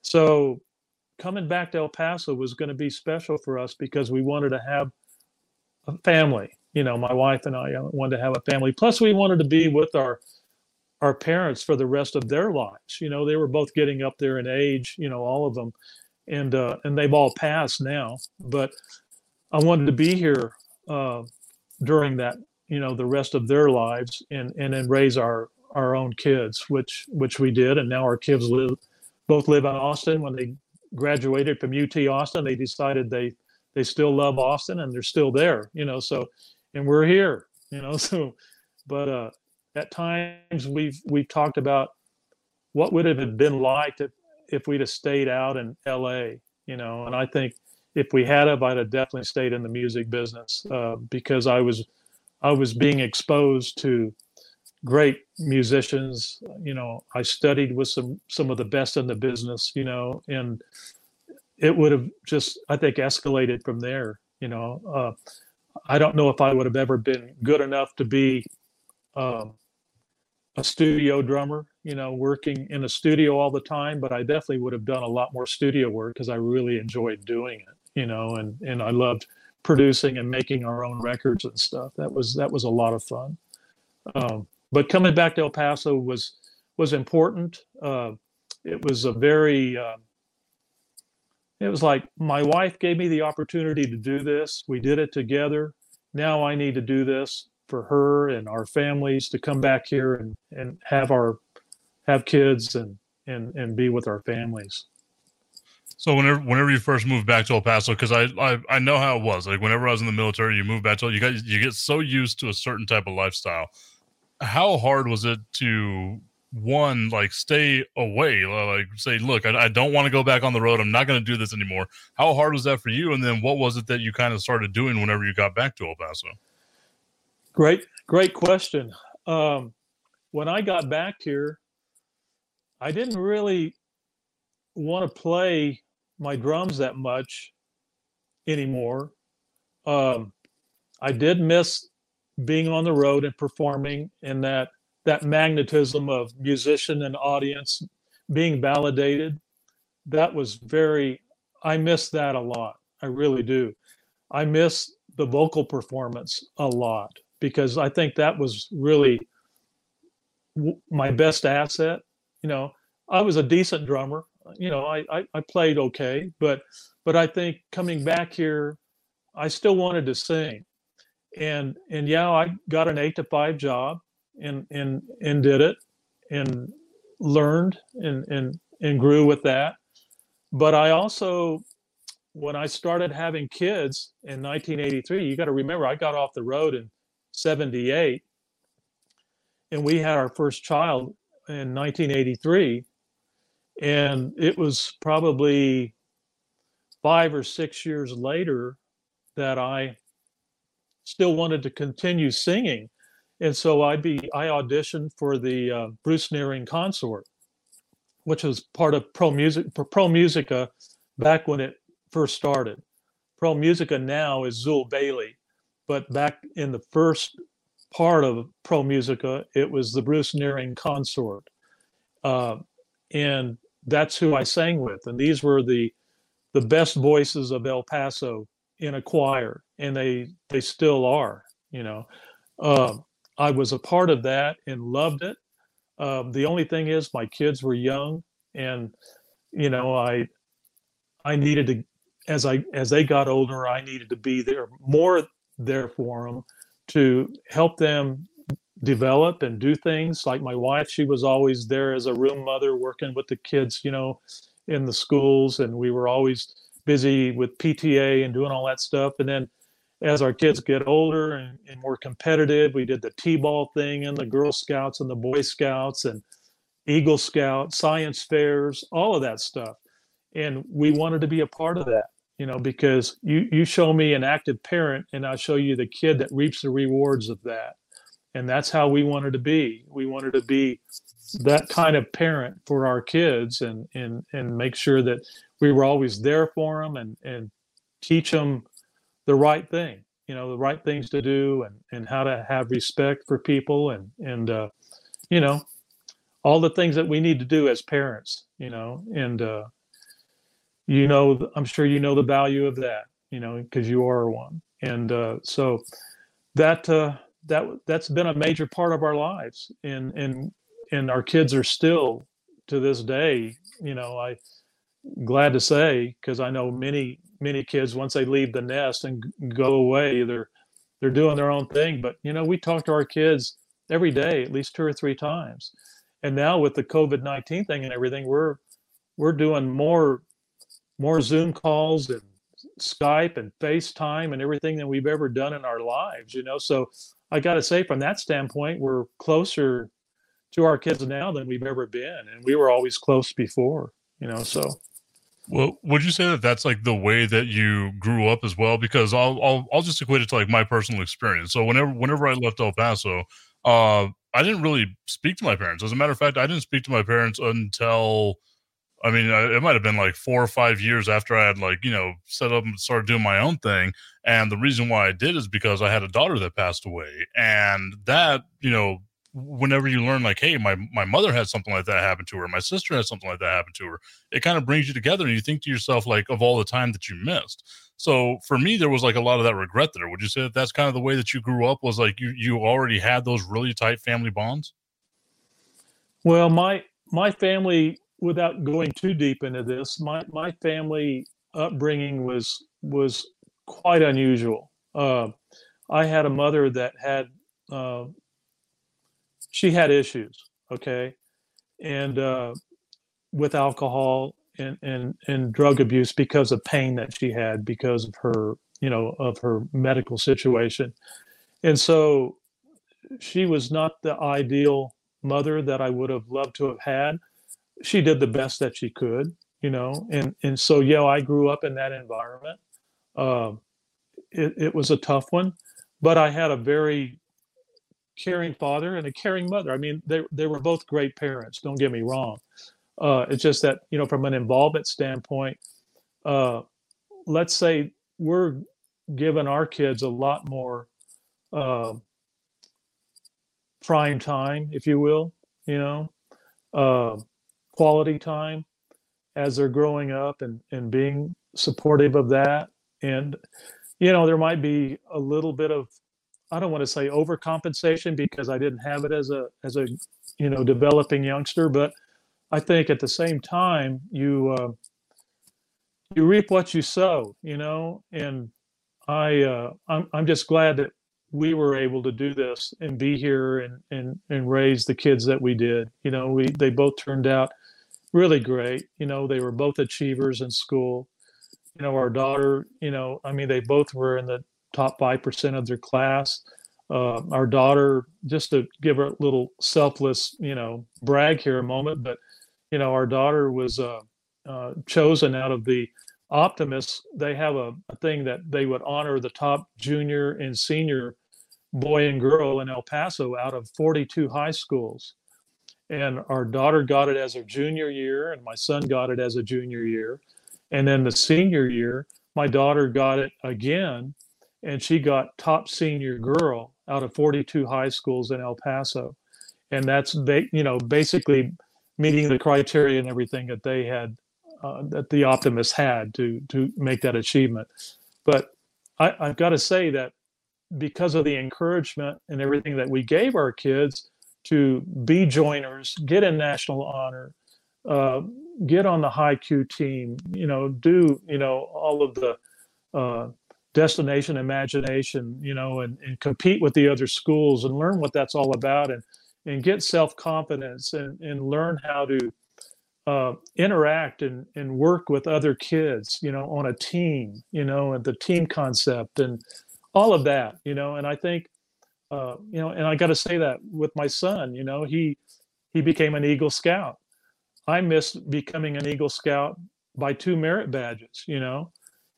So coming back to El Paso was going to be special for us because we wanted to have a family. You know, my wife and I wanted to have a family. Plus, we wanted to be with our our parents for the rest of their lives. You know, they were both getting up there in age, you know, all of them, and uh, and they've all passed now. But I wanted to be here uh, during that, you know, the rest of their lives, and and then raise our our own kids, which which we did, and now our kids live both live in Austin. When they graduated from UT Austin, they decided they they still love Austin and they're still there, you know. So, and we're here, you know. So, but uh, at times we've we've talked about what would it have been like if, if we'd have stayed out in LA, you know, and I think if we had have, I'd have definitely stayed in the music business uh, because I was I was being exposed to great musicians. You know, I studied with some some of the best in the business. You know, and it would have just I think escalated from there. You know, uh, I don't know if I would have ever been good enough to be um, a studio drummer, you know, working in a studio all the time, but I definitely would have done a lot more studio work because I really enjoyed doing it, you know, and and I loved producing and making our own records and stuff. That was that was a lot of fun. Um, but coming back to El Paso was was important. Uh, it was a very uh, it was like my wife gave me the opportunity to do this. We did it together. Now I need to do this for her and our families to come back here and, and have our have kids and, and and be with our families. So whenever whenever you first moved back to El Paso, because I, I I know how it was. Like whenever I was in the military, you move back to you got you get so used to a certain type of lifestyle. How hard was it to one like stay away like say look i, I don't want to go back on the road i'm not going to do this anymore how hard was that for you and then what was it that you kind of started doing whenever you got back to el paso Great, great question. Um, when I got back here, I didn't really want to play my drums that much anymore. Um, I did miss being on the road and performing in that that magnetism of musician and audience being validated. That was very I miss that a lot. I really do. I miss the vocal performance a lot because I think that was really my best asset. You know, I was a decent drummer. You know, I, I, I played okay, but but I think coming back here, I still wanted to sing, and and yeah, I got an eight to five job, and and and did it, and learned and and and grew with that. But I also when I started having kids in 1983, you got to remember I got off the road in 78 and we had our first child in 1983 and it was probably 5 or 6 years later that I still wanted to continue singing and so I'd be I auditioned for the uh, Bruce Nehring consort which was part of Pro Music Pro Musica back when it first started. Pro Musica now is Zuill Bailey, but back in the first part of Pro Musica, it was the Bruce Nehring consort. Uh, and that's who I sang with. And these were the the best voices of El Paso in a choir, and they they still are. You know, uh, I was a part of that and loved it. Uh, the only thing is, my kids were young, and you know, I I needed to as I as they got older, I needed to be there more there for them to help them develop and do things. Like my wife, she was always there as a room mother, working with the kids, you know, in the schools, and we were always busy with PTA and doing all that stuff. And then as our kids get older and, and more competitive, we did the T-ball thing and the Girl Scouts and the Boy Scouts and Eagle Scout, science fairs, all of that stuff. And we wanted to be a part of that you know because you you show me an active parent and i'll show you the kid that reaps the rewards of that and that's how we wanted to be we wanted to be that kind of parent for our kids and and and make sure that we were always there for them and and teach them the right thing you know the right things to do and and how to have respect for people and and uh you know all the things that we need to do as parents you know and uh you know i'm sure you know the value of that you know because you are one. And uh, so that uh, that that's been a major part of our lives and and and our kids are still to this day you know i glad to say because i know many many kids once they leave the nest and go away they're they're doing their own thing but you know we talk to our kids every day at least two or three times and now with the covid-19 thing and everything we're we're doing more more Zoom calls and Skype and FaceTime and everything than we've ever done in our lives, you know. So I got to say, from that standpoint, we're closer to our kids now than we've ever been, and we were always close before, you know. So. Well, would you say that that's like the way that you grew up as well? Because I'll I'll I'll just equate it to like my personal experience. So whenever whenever I left El Paso, uh, I didn't really speak to my parents. As a matter of fact, I didn't speak to my parents until I mean, it might have been like four or five years after I had like you know set up and started doing my own thing. And the reason why I did is because I had a daughter that passed away, and that you know whenever you learn like hey my my mother had something like that happen to her my sister had something like that happen to her it kind of brings you together and you think to yourself like of all the time that you missed. So for me there was like a lot of that regret there. Would you say that that's kind of the way that you grew up was like you you already had those really tight family bonds? Well my my family without going too deep into this, my my family upbringing was was quite unusual. Uh, I had a mother that had uh, she had issues, okay, and uh, with alcohol and, and and drug abuse because of pain that she had because of her you know of her medical situation, and so she was not the ideal mother that I would have loved to have had. She did the best that she could, you know, and and so yeah, I grew up in that environment. Uh, it, it was a tough one, but I had a very caring father and a caring mother. I mean, they they were both great parents. Don't get me wrong. Uh, it's just that you know, from an involvement standpoint, uh, let's say we're giving our kids a lot more uh, prime time, if you will, you know, uh, quality time as they're growing up and, and being supportive of that. And, you know, there might be a little bit of, I don't want to say overcompensation because I didn't have it as a, as a, you know, developing youngster, but I think at the same time, you, uh, you reap what you sow, you know, and I, uh, I'm, I'm just glad that we were able to do this and be here and, and, and raise the kids that we did. You know, we, they both turned out really great. You know, they were both achievers in school. You know, our daughter, you know, I mean, they both were in the top 5% of their class. Uh, our daughter, just to give her a little selfless, you know, brag here a moment, but, you know, our daughter was uh, uh, chosen out of the optimists. They have a, a thing that they would honor the top junior and senior boy and girl in El Paso out of 42 high schools. And our daughter got it as a junior year, and my son got it as a junior year. And then the senior year, my daughter got it again, and she got top senior girl out of 42 high schools in El Paso. And that's, you know, basically meeting the criteria and everything that they had, uh, that the optimists had to, to make that achievement. But I, I've got to say that because of the encouragement and everything that we gave our kids to be joiners, get in national honor, uh, get on the high Q team, you know, do, you know, all of the uh, destination imagination, you know, and, and compete with the other schools and learn what that's all about and, and get self-confidence and, and learn how to uh, interact and, and work with other kids, you know, on a team, you know, and the team concept and all of that, you know, and I think, uh, you know, and I got to say that with my son, you know, he he became an Eagle Scout. I missed becoming an Eagle Scout by two merit badges, you know,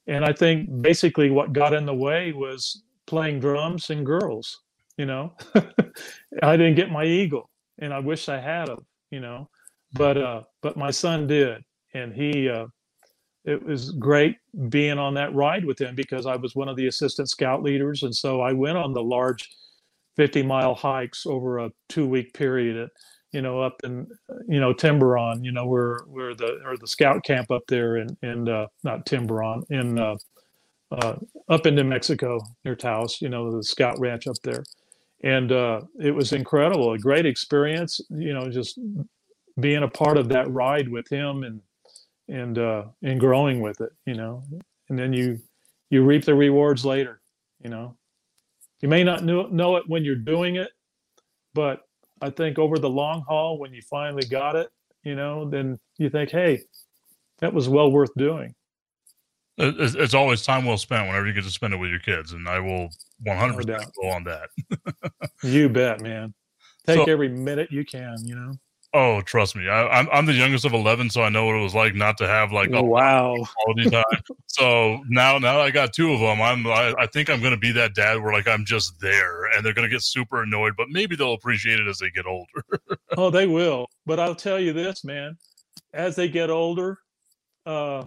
and I think basically what got in the way was playing drums and girls, you know. I didn't get my Eagle, and I wish I had of, you know, but uh, but my son did, and he uh, it was great being on that ride with him because I was one of the assistant scout leaders. And so I went on the large 50 mile hikes over a two week period at, you know, up in, you know, Tiburon, you know, where, where the, or the scout camp up there in, in, uh, not Tiburon, in, uh, uh, up into Mexico near Taos, you know, the scout ranch up there. And, uh, it was incredible, a great experience, you know, just being a part of that ride with him and, and uh, and growing with it, you know. And then you you reap the rewards later, you know. You may not know, know it when you're doing it, but I think over the long haul, when you finally got it, you know, then you think, hey, that was well worth doing. Uh, it's, it's always time well spent whenever you get to spend it with your kids, and I will 100% no go on that. you bet, man. Take so, every minute you can, you know. Oh, trust me, I, am I'm, I'm the youngest of eleven, so I know what it was like not to have like a wow quality time. so now, now I got two of them. I'm I, I think I'm gonna be that dad where like I'm just there, and they're gonna get super annoyed, but maybe they'll appreciate it as they get older. oh, they will. But I'll tell you this, man, as they get older, uh,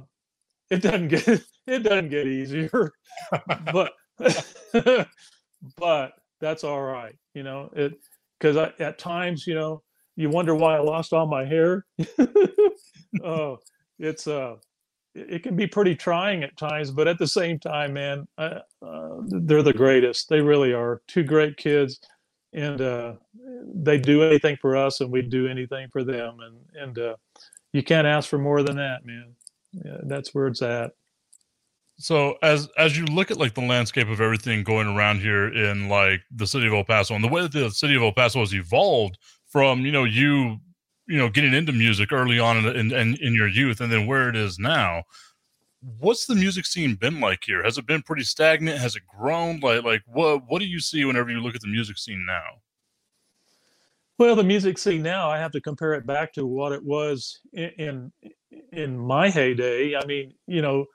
it doesn't get it doesn't get easier, but but that's all right, you know it because at times, you know you wonder why I lost all my hair. oh, it's uh, it can be pretty trying at times, but at the same time, man, uh, they're the greatest. They really are. Two great kids, and uh, they do anything for us, and we do anything for them, and and uh, you can't ask for more than that, man. Yeah, that's where it's at. So as as you look at like the landscape of everything going around here in like the city of El Paso and the way that the city of El Paso has evolved from you know you you know getting into music early on in, in, in your youth and then where it is now what's the music scene been like here? Has it been pretty stagnant? Has it grown? Like like what what do you see whenever you look at the music scene now? Well the music scene now i have to compare it back to what it was in in, in my heyday. I mean you know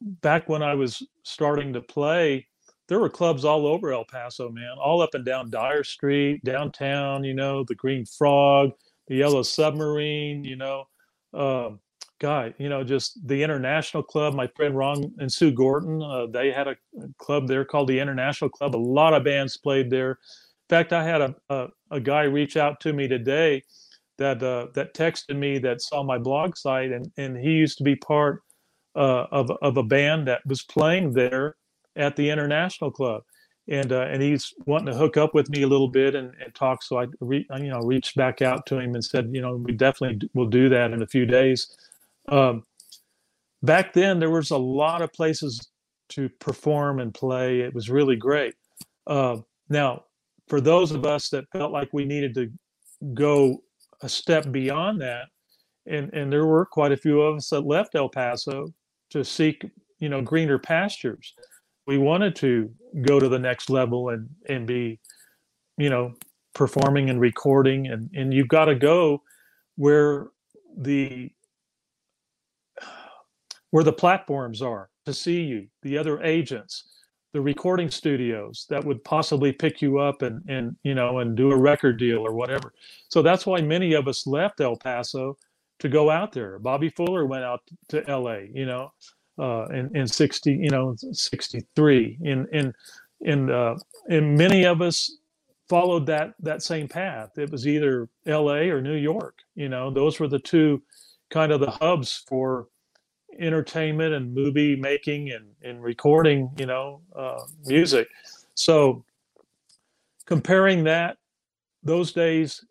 back when i was starting to play there were clubs all over El Paso, man, all up and down Dyer Street, downtown, you know, the Green Frog, the Yellow Submarine, you know, um, God, you know, just the International Club. My friend Ron and Sue Gordon, uh, they had a club there called the International Club. A lot of bands played there. In fact, I had a, a, a guy reach out to me today that uh, that texted me that saw my blog site, and, and he used to be part uh, of, of a band that was playing there at the International Club. And, uh, and he's wanting to hook up with me a little bit and, and talk. So I, re, you know, reached back out to him and said, you know, we definitely will do that in a few days. Um, back then, there was a lot of places to perform and play. It was really great. Uh, now, for those of us that felt like we needed to go a step beyond that, and and there were quite a few of us that left El Paso to seek, you know, greener pastures. We wanted to go to the next level and and be, you know, performing and recording, and and you've got to go where the where the platforms are to see you, the other agents, the recording studios that would possibly pick you up and and you know and do a record deal or whatever. So that's why many of us left El Paso to go out there. Bobby Fuller went out to L.A. You know, uh, in in sixty, you know, sixty three. In in in uh, and many of us followed that that same path. It was either L.A. or New York. You know, those were the two kind of the hubs for entertainment and movie making and, and recording, you know, uh, music. So comparing that, those days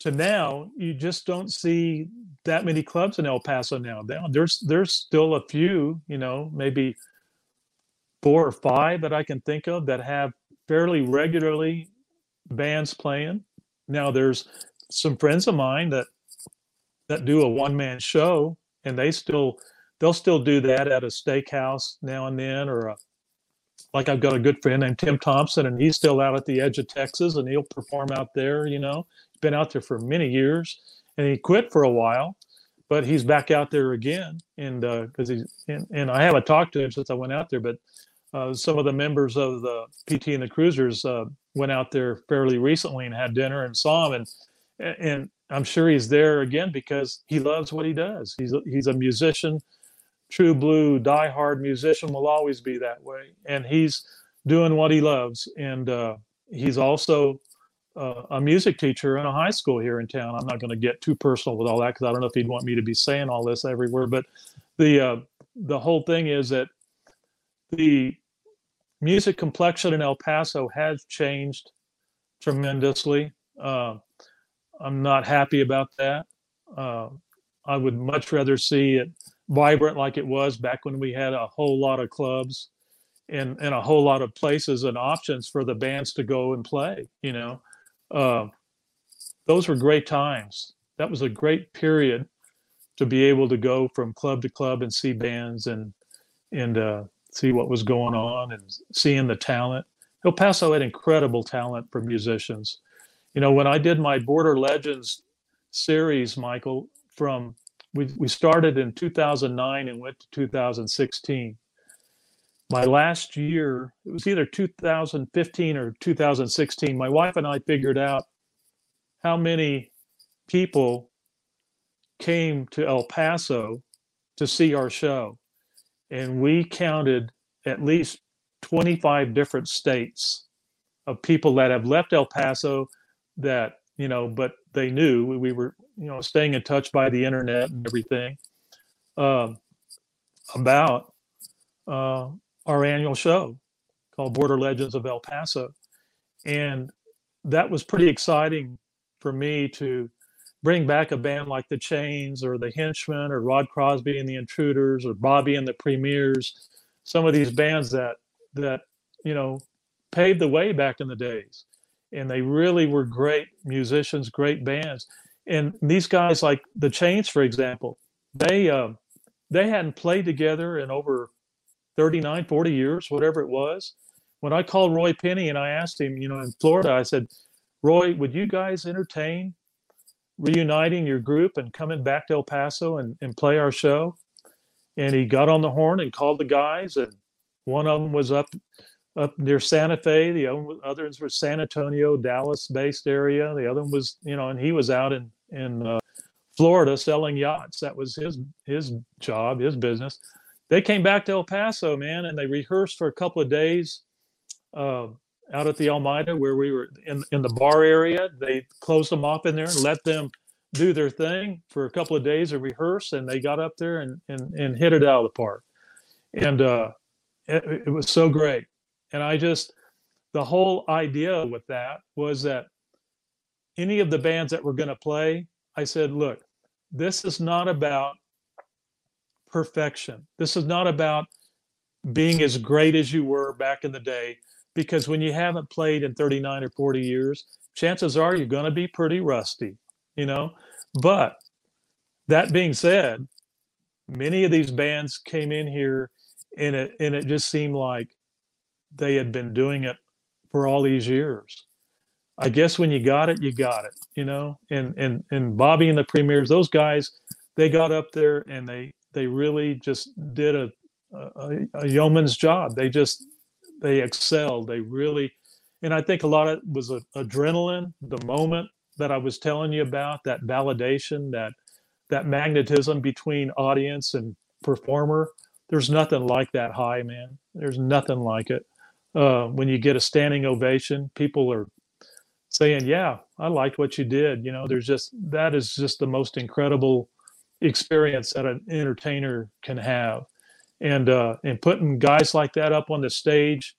to now, you just don't see that many clubs in El Paso now. There's there's still a few, you know, maybe four or five that I can think of that have fairly regularly bands playing. Now there's some friends of mine that that do a one man show and they still they'll still do that at a steakhouse now and then or a, like I've got a good friend named Tim Thompson and he's still out at the edge of Texas and he'll perform out there, you know He's been out there for many years, and he quit for a while, but he's back out there again. And because uh, he's and, and, I haven't talked to him since I went out there, but uh, some of the members of the PT and the Cruisers uh, went out there fairly recently and had dinner and saw him, and and I'm sure he's there again because he loves what he does. He's a, he's a musician, true blue, die-hard musician. Will always be that way, and he's doing what he loves. And uh, he's also a music teacher in a high school here in town. I'm not going to get too personal with all that because I don't know if he'd want me to be saying all this everywhere. But the uh, the whole thing is that the music complexion in El Paso has changed tremendously. Uh, I'm not happy about that. Uh, I would much rather see it vibrant like it was back when we had a whole lot of clubs and, and a whole lot of places and options for the bands to go and play, you know uh, those were great times. That was a great period to be able to go from club to club and see bands and and uh, see what was going on and seeing the talent. El Paso had incredible talent for musicians. You know, when I did my Border Legends series, Michael, from we, we started in 2009 and went to 2016 my last year, it was either 2015 or 2016, my wife and I figured out how many people came to El Paso to see our show. And we counted at least 25 different states of people that have left El Paso that, you know, but they knew we were, you know, staying in touch by the internet and everything uh, about uh, our annual show called Border Legends of El Paso. And that was pretty exciting for me to bring back a band like the Chains or the Henchmen or Rod Crosby and the Intruders or Bobby and the Premiers, some of these bands that that you know paved the way back in the days. And they really were great musicians, great bands. And these guys like the Chains, for example, they uh, they hadn't played together in over 39, 40 years, whatever it was. When I called Roy Penny and I asked him, you know, in Florida, I said, Roy, would you guys entertain reuniting your group and coming back to El Paso and, and play our show? And he got on the horn and called the guys, and one of them was up up near Santa Fe. The other others were San Antonio, Dallas-based area. The other one was, you know, and he was out in in uh, Florida selling yachts. That was his his job, his business. They came back to El Paso, man, and they rehearsed for a couple of days uh, out at the Almeida where we were in in the bar area. They closed them off in there and let them do their thing for a couple of days of rehearse, and they got up there and and, and hit it out of the park. And uh, it, it was so great. And I just the whole idea with that was that any of the bands that were going to play, I said, look, this is not about perfection. This is not about being as great as you were back in the day, because when you haven't played in 39 or 40 years, chances are you're going to be pretty rusty, you know. But that being said, many of these bands came in here and it and it just seemed like they had been doing it for all these years. I guess when you got it, you got it, you know. And and and Bobby and the premiers, those guys, they got up there and they they really just did a a, a yeoman's job. They just they excelled. They really, and I think a lot of it was a, adrenaline, the moment that I was telling you about, that validation, that that magnetism between audience and performer. There's nothing like that high, man. There's nothing like it. Uh, when you get a standing ovation, people are saying, "Yeah, I liked what you did." You know, there's just that is just the most incredible experience that an entertainer can have, and uh, and putting guys like that up on the stage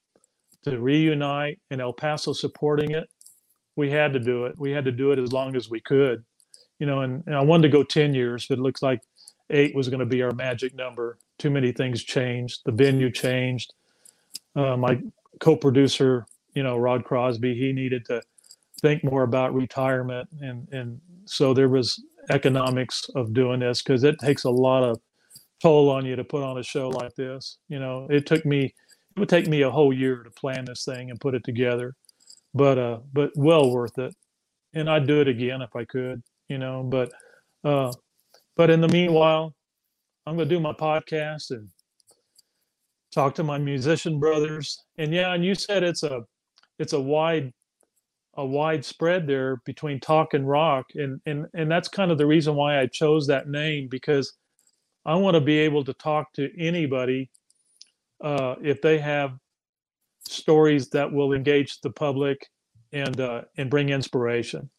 to reunite and El Paso supporting it, we had to do it. We had to do it as long as we could, you know. And, and I wanted to go ten years, but it looks like eight was going to be our magic number. Too many things changed. The venue changed. Uh, my co-producer, you know, Rod Crosby, he needed to think more about retirement and and so there was economics of doing this because it takes a lot of toll on you to put on a show like this you know? It took me it would take me a whole year to plan this thing and put it together but uh but well worth it. And i'd do it again if i could you know? But uh but in the meanwhile i'm going to do my podcast and talk to my musician brothers. And yeah and you said it's a it's a wide a wide spread there between talk and rock and and and that's kind of the reason why I chose that name because I want to be able to talk to anybody uh, if they have stories that will engage the public and uh, and bring inspiration.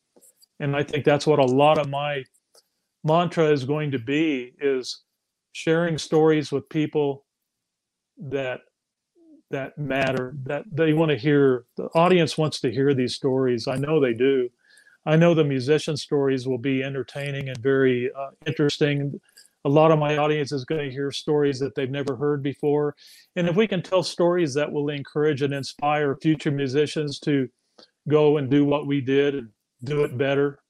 And I think that's what a lot of my mantra is going to be is sharing stories with people that that matter that they want to hear the audience wants to hear these stories. I know they do. I know the musician stories will be entertaining and very uh, interesting. A lot of my audience is going to hear stories that they've never heard before. And if we can tell stories that will encourage and inspire future musicians to go and do what we did and do it better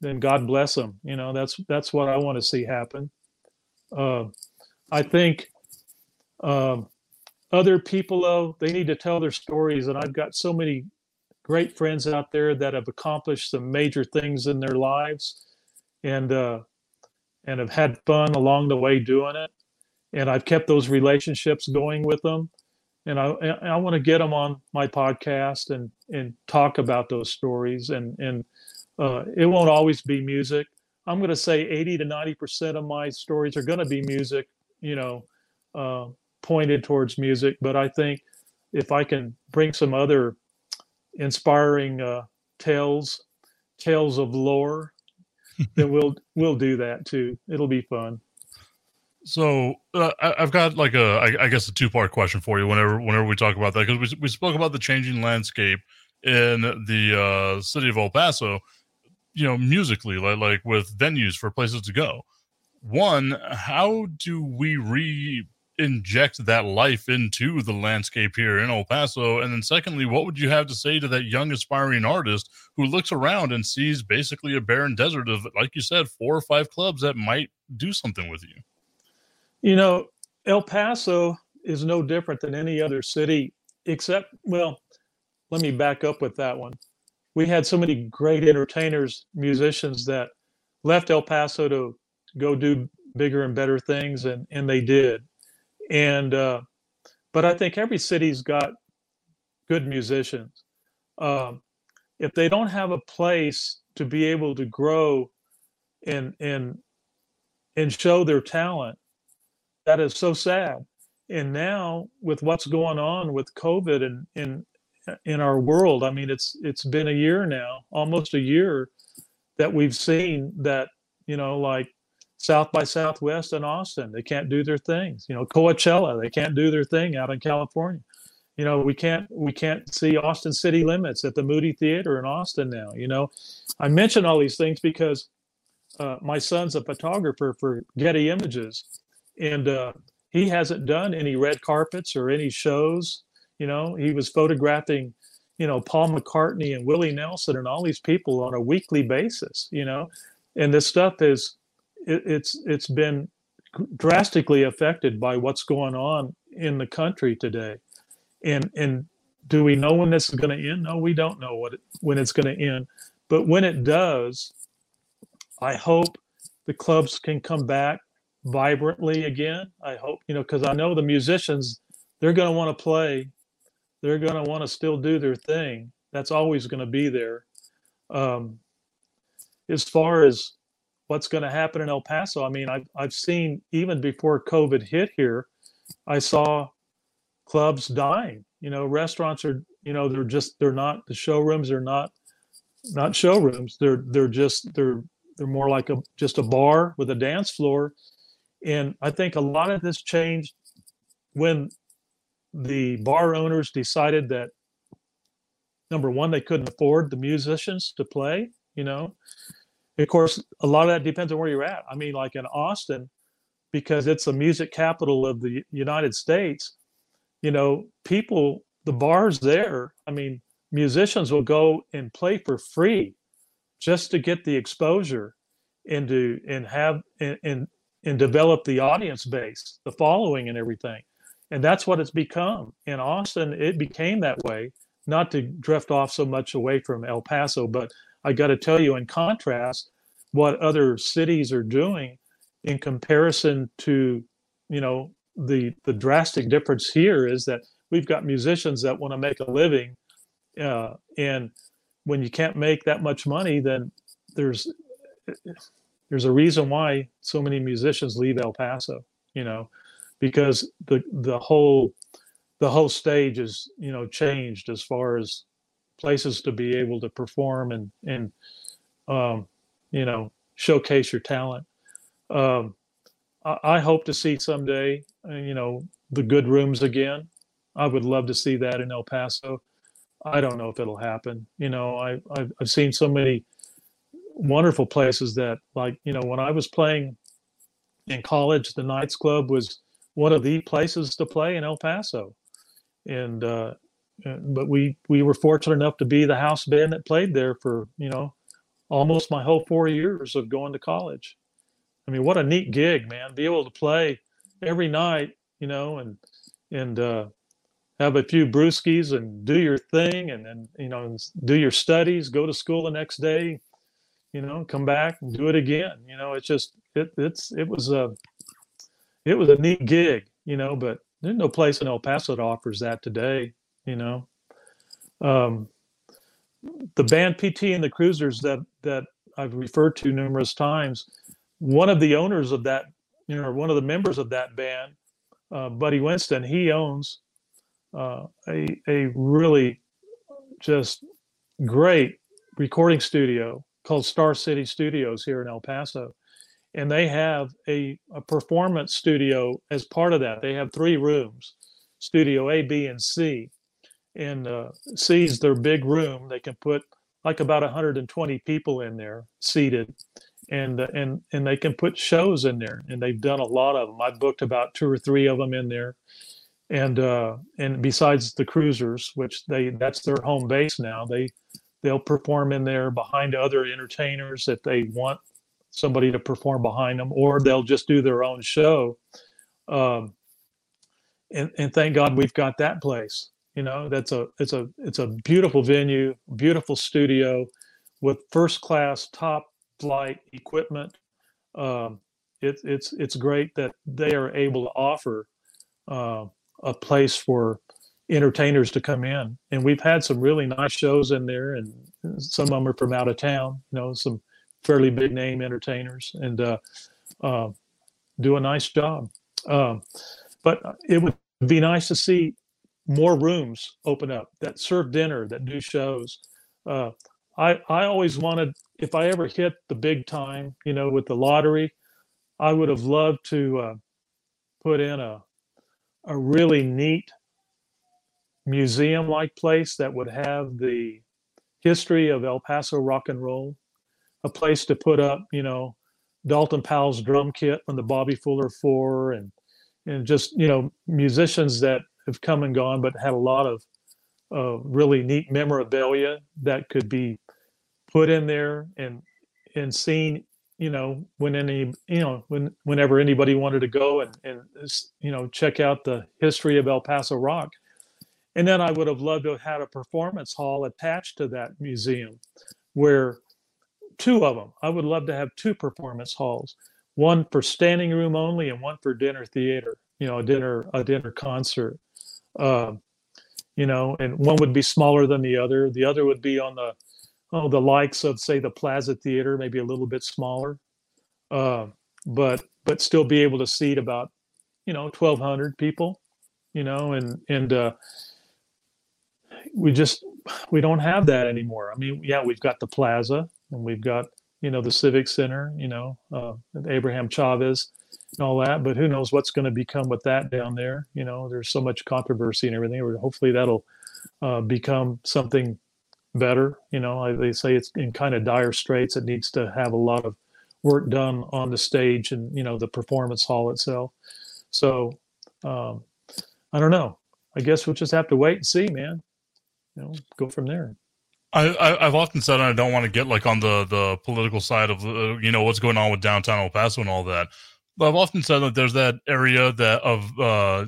then god bless them you know that's that's what i want to see happen. Uh, i think um, other people though they need to tell their stories and i've got so many great friends out there that have accomplished some major things in their lives and uh, and have had fun along the way doing it. And i've kept those relationships going with them. And i i want to get them on my podcast and and talk about those stories. And and uh, it won't always be music. I'm going to say 80 to 90 percent of my stories are going to be music you know uh, pointed towards music, but I think if I can bring some other inspiring uh, tales, tales of lore, then we'll we'll do that too. It'll be fun. So uh, I've got like a, I, I guess a two part question for you. Whenever whenever we talk about that, because we we spoke about the changing landscape in the uh, city of El Paso, you know, musically, like like with venues for places to go. One, how do we re inject that life into the landscape here in El Paso? And then, secondly, what would you have to say to that young aspiring artist who looks around and sees basically a barren desert of, like you said, four or five clubs that might do something with you? You know, El Paso is no different than any other city, except, well, let me back up with that one. We had so many great entertainers, musicians that left El Paso to go do bigger and better things, and, and they did and uh, but I think every city's got good musicians. Um, if they don't have a place to be able to grow and and and show their talent. That is so sad. And now with what's going on with COVID and in in our world, I mean, it's it's been a year now, almost a year, that we've seen that you know, like South by Southwest in Austin, they can't do their things. You know, Coachella, they can't do their thing out in California. You know, we can't we can't see Austin City Limits at the Moody Theater in Austin now. You know, I mention all these things because uh, my son's a photographer for Getty Images, and uh, he hasn't done any red carpets or any shows. You know, he was photographing, you know, Paul McCartney and Willie Nelson and all these people on a weekly basis. You know, and this stuff is it, it's it's been drastically affected by what's going on in the country today. And and do we know when this is going to end? No we don't know what it, when it's going to end. But when it does i hope the clubs can come back vibrantly again. I hope you know because i know the musicians they're going to want to play. They're going to want to still do their thing. That's always going to be there. Um, as far as what's going to happen in El Paso. I mean, I've, I've seen even before COVID hit here, I saw clubs dying. You know, restaurants are, you know, they're just, they're not, the showrooms are not, not showrooms. They're, they're just, they're, they're more like a, just a bar with a dance floor. And I think a lot of this changed when the bar owners decided that number one, they couldn't afford the musicians to play, you know, of course, a lot of that depends on where you're at. I mean, like in Austin, because it's the music capital of the United States, you know, people, the bars there, I mean, musicians will go and play for free just to get the exposure and to and have and, and and develop the audience base, the following and everything. And that's what it's become. In Austin, it became that way, not to drift off so much away from El Paso, but I got to tell you, in contrast, what other cities are doing in comparison to, you know, the the drastic difference here is that we've got musicians that want to make a living, uh, and when you can't make that much money, then there's there's a reason why so many musicians leave El Paso. You know, because the the whole the whole stage is you know changed as far as places to be able to perform and and um, you know showcase your talent. Um, I, I, hope to see someday, uh, you know, the good rooms again. I would love to see that in El Paso. I don't know if it'll happen. You know, I, I've, I've seen so many wonderful places that, like, you know, when I was playing in college, the Knights Club was one of the places to play in El Paso, and uh, but we we were fortunate enough to be the house band that played there for you know almost my whole four years of going to college. I mean, what a neat gig, man! Be able to play every night, you know, and and uh, have a few brewskis and do your thing, and then you know do your studies, go to school the next day, you know, come back and do it again. You know, it's just it it's it was a it was a neat gig, you know, but there's no place in El Paso that offers that today you know? Um, the band pt and the cruisers that that i've referred to numerous times one of the owners of that you know one of the members of that band uh, buddy winston he owns uh, a, a really just great recording studio called star city studios here in el paso. And they have a, a performance studio as part of that. They have three rooms studio a b and c and uh, sees their big room. They can put like about 120 people in there seated, and uh, and and they can put shows in there. And they've done a lot of them. I booked about two or three of them in there, and uh, and besides the cruisers, which they that's their home base now. They they'll perform in there behind other entertainers if they want somebody to perform behind them, or they'll just do their own show. Um, and, and thank God we've got that place you know that's a it's a it's a beautiful venue beautiful studio with first class top flight equipment um, it, it's it's great that they are able to offer uh, a place for entertainers to come in and we've had some really nice shows in there and some of them are from out of town you know some fairly big name entertainers and uh, uh, do a nice job. Um, but it would be nice to see more rooms open up that serve dinner, that do shows. Uh, I I always wanted if I ever hit the big time, you know, with the lottery, I would have loved to uh, put in a a really neat museum like place that would have the history of El Paso rock and roll, a place to put up, you know, Dalton Powell's drum kit from the Bobby Fuller Four, and and just you know musicians that have come and gone, but had a lot of uh, really neat memorabilia that could be put in there and and seen you know when any you know when whenever anybody wanted to go and and you know check out the history of El Paso rock. And then I would have loved to have had a performance hall attached to that museum where two of them I would love to have two performance halls one for standing room only and one for dinner theater you know a dinner a dinner concert um, you know and one would be smaller than the other. The other would be on the oh, the likes of say the Plaza Theater, maybe a little bit smaller, uh, but but still be able to seat about you know 1,200 people, you know, and and uh, we just we don't have that anymore. I mean, yeah, we've got the Plaza and we've got you know the Civic Center, you know, uh, Abraham Chavez all that, but who knows what's going to become with that down there? You know, there's so much controversy and everything. Hopefully, that'll uh, become something better. You know, they say it's in kind of dire straits. It needs to have a lot of work done on the stage and you know the performance hall itself. So um, I don't know. I guess we'll just have to wait and see, man. You know, go from there. I, have often said I don't want to get like on the the political side of uh, you know what's going on with downtown El Paso and all that. I've often said that there's that area that of uh,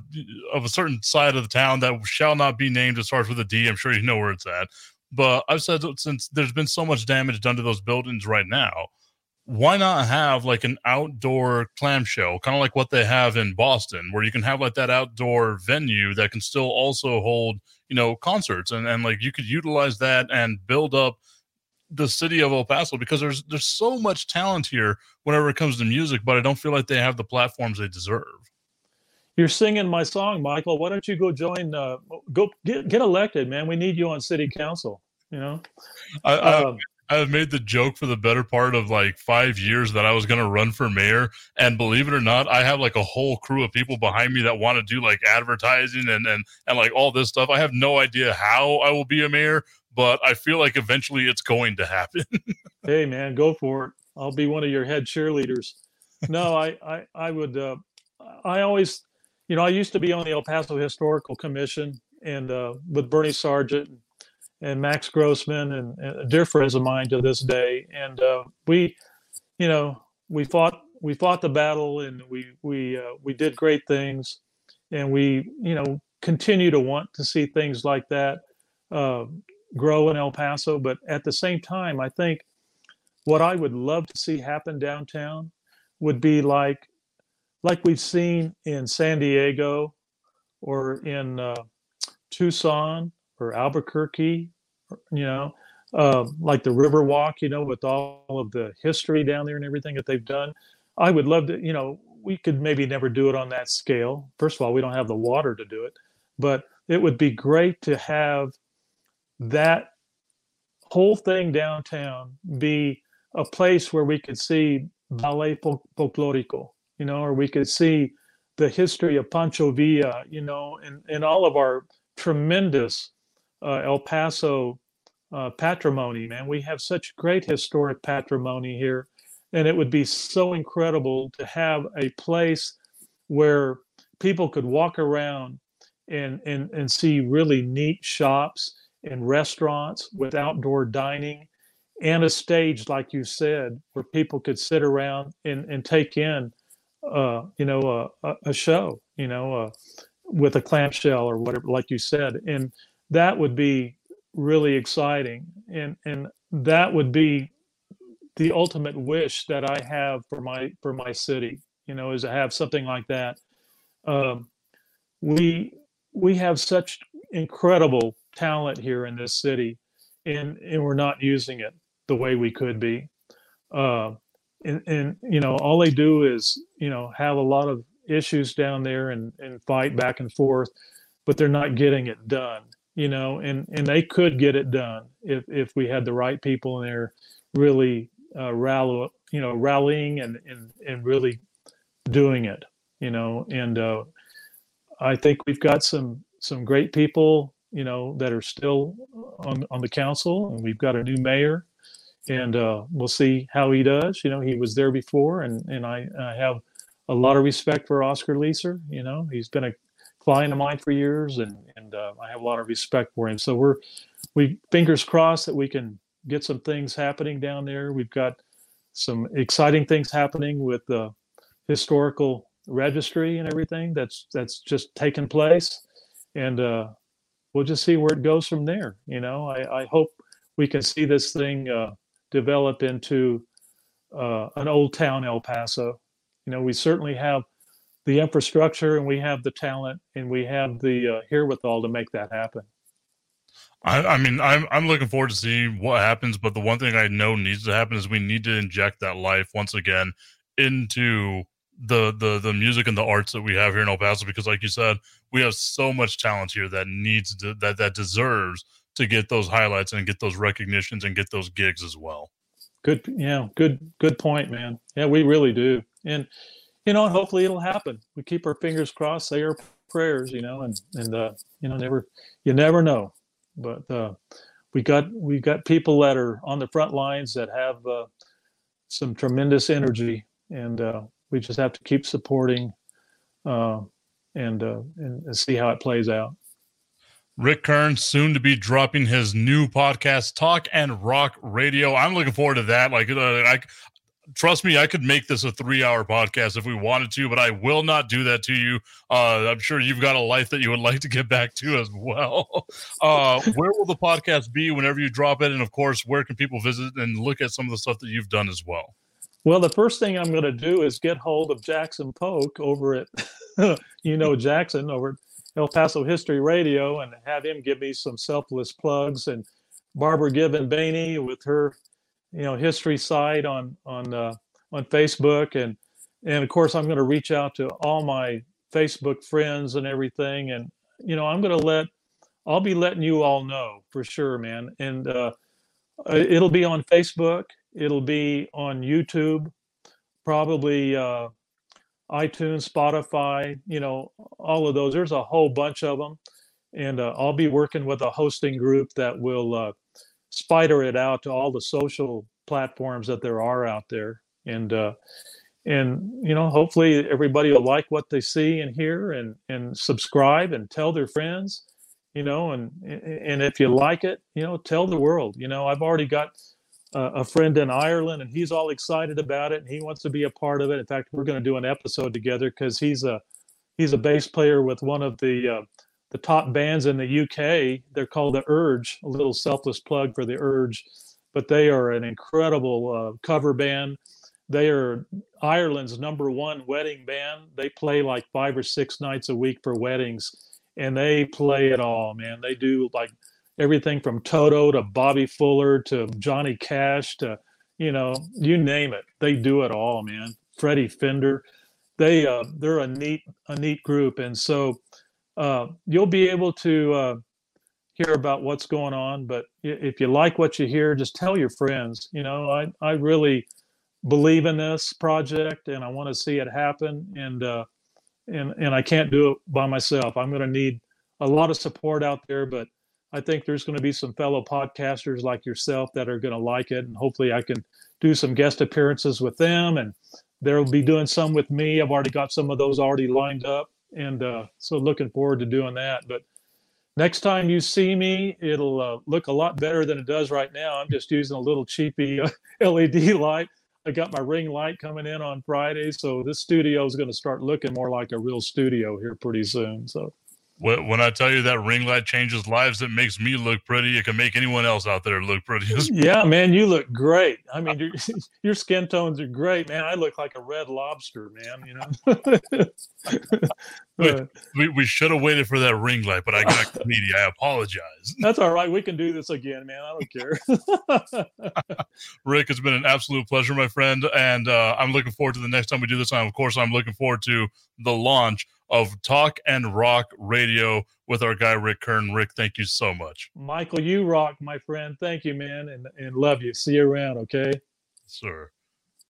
of a certain side of the town that shall not be named. It starts with a D. I'm sure you know where it's at. But I've said since there's been so much damage done to those buildings right now, why not have like an outdoor clam show, kind of like what they have in Boston, where you can have like that outdoor venue that can still also hold, you know, concerts and, and like you could utilize that and build up the city of El Paso because there's there's so much talent here whenever it comes to music, but I don't feel like they have the platforms they deserve you're singing my song, Michael. Why don't you go join? Uh, go get get elected, man. We need you on city council. You know. I, I, um, I've made the joke for the better part of like five years that I was going to run for mayor, and believe it or not, I have like a whole crew of people behind me that want to do like advertising and and and like all this stuff. I have no idea how I will be a mayor, but I feel like eventually it's going to happen. hey, man, go for it. I'll be one of your head cheerleaders. No, I I I would. Uh, I always you know, I used to be on the El Paso Historical Commission and uh, with Bernie Sargent and Max Grossman and, and, dear friends of mine to this day. And uh, we, you know, we fought we fought the battle and we we uh, we did great things, and we you know continue to want to see things like that uh, grow in El Paso. But at the same time, I think what I would love to see happen downtown would be like like we've seen in San Diego or in uh, Tucson or Albuquerque, you know, uh, like the Riverwalk, you know, with all of the history down there and everything that they've done. I would love to, you know, we could maybe never do it on that scale. First of all, we don't have the water to do it, but it would be great to have that whole thing downtown be a place where we could see ballet folklorico, you know, or we could see the history of Pancho Villa, you know, and, and all of our tremendous uh, El Paso uh, patrimony, man. We have such great historic patrimony here. And it would be so incredible to have a place where people could walk around and, and, and see really neat shops and restaurants with outdoor dining and a stage, like you said, where people could sit around and, and take in uh, you know, a, a show, you know, uh, with a clamshell or whatever, like you said, and that would be really exciting, and and that would be the ultimate wish that I have for my for my city, you know, is to have something like that. Um, we we have such incredible talent here in this city, and and we're not using it the way we could be. uh, and, and you know all they do is you know have a lot of issues down there and, and fight back and forth but they're not getting it done you know and and they could get it done if if we had the right people in there really uh, rally you know rallying and and and really doing it you know and uh, i think we've got some some great people you know that are still on on the council and we've got a new mayor and uh, we'll see how he does. You know, he was there before, and and I, I have a lot of respect for Oscar Leeser. You know, he's been a client of mine for years, and and uh, I have a lot of respect for him. So we're we fingers crossed that we can get some things happening down there. We've got some exciting things happening with the historical registry and everything that's that's just taken place, and uh, we'll just see where it goes from there. You know, I, I hope we can see this thing uh, develop into uh, an old town El Paso. You know, we certainly have the infrastructure and we have the talent and we have the uh, herewithal to make that happen. I, I, mean, I'm I'm looking forward to seeing what happens. But the one thing I know needs to happen is we need to inject that life once again into the the the music and the arts that we have here in El Paso. Because, like you said, we have so much talent here that needs to, that that deserves to get those highlights and get those recognitions and get those gigs as well. Good, yeah, good, good point, man. Yeah, we really do, and you know, hopefully it'll happen. We keep our fingers crossed, say our prayers, you know, and and uh, you know, never, you never know, but uh, we got we got people that are on the front lines that have uh, some tremendous energy, and uh, we just have to keep supporting uh, and, uh, and see how it plays out. Rick Kern soon to be dropping his new podcast, Talk and Rock Radio. I'm looking forward to that. Like, uh, I trust me, I could make this a three hour podcast if we wanted to, but I will not do that to you. Uh, I'm sure you've got a life that you would like to get back to as well. Uh, where will the podcast be whenever you drop it? And of course, where can people visit and look at some of the stuff that you've done as well? Well, the first thing I'm going to do is get hold of Jackson Polk over at, you know, Jackson over at El Paso History Radio and have him give me some selfless plugs and Barbara Given Bainey with her, you know, history site on on uh, on Facebook and and of course I'm going to reach out to all my Facebook friends and everything and you know I'm going to let I'll be letting you all know for sure, man. And uh, it'll be on Facebook. It'll be on YouTube, probably uh, iTunes, Spotify, you know, all of those. There's a whole bunch of them. And uh, I'll be working with a hosting group that will uh, spider it out to all the social platforms that there are out there. And, uh, and you know, hopefully everybody will like what they see and hear and, and subscribe and tell their friends, you know, and, and if you like it, you know, tell the world, you know, I've already got a friend in Ireland, and he's all excited about it, and he wants to be a part of it. In fact, we're going to do an episode together because he's a he's a bass player with one of the uh, the top bands in the UK. They're called the Urge. A little selfless plug for the Urge, but they are an incredible uh, cover band. They are Ireland's number one wedding band. They play like five or six nights a week for weddings, and they play it all, man. They do like everything from Toto to Bobby Fuller to Johnny Cash to you know you name it. They do it all, man. Freddie Fender, they uh, they're a neat a neat group, and so uh, you'll be able to uh, hear about what's going on. But if you like what you hear, just tell your friends. You know, I I really believe in this project, and I want to see it happen. And uh, and and I can't do it by myself. I'm going to need a lot of support out there, but I think there's going to be some fellow podcasters like yourself that are going to like it, and hopefully I can do some guest appearances with them, and they'll be doing some with me. I've already got some of those already lined up, and uh, so looking forward to doing that. But next time you see me, it'll uh, look a lot better than it does right now. I'm just using a little cheapy LED light. I got my ring light coming in on Friday, so this studio is going to start looking more like a real studio here pretty soon. So when I tell you that ring light changes lives, it makes me look pretty. It can make anyone else out there look pretty. yeah, man, you look great. I mean, your, your skin tones are great, man. I look like a red lobster, man. You know. we, we, we should have waited for that ring light, but I got media. I apologize. That's all right. We can do this again, man. I don't care. Rick, it's been an absolute pleasure, my friend, and uh, I'm looking forward to the next time we do this. And of course, I'm looking forward to the launch of Talk and Rock Radio with our guy Rick Kern. Rick, thank you so much. Michael, you rock, my friend. Thank you, man, and, and love you. See you around, okay? Sir.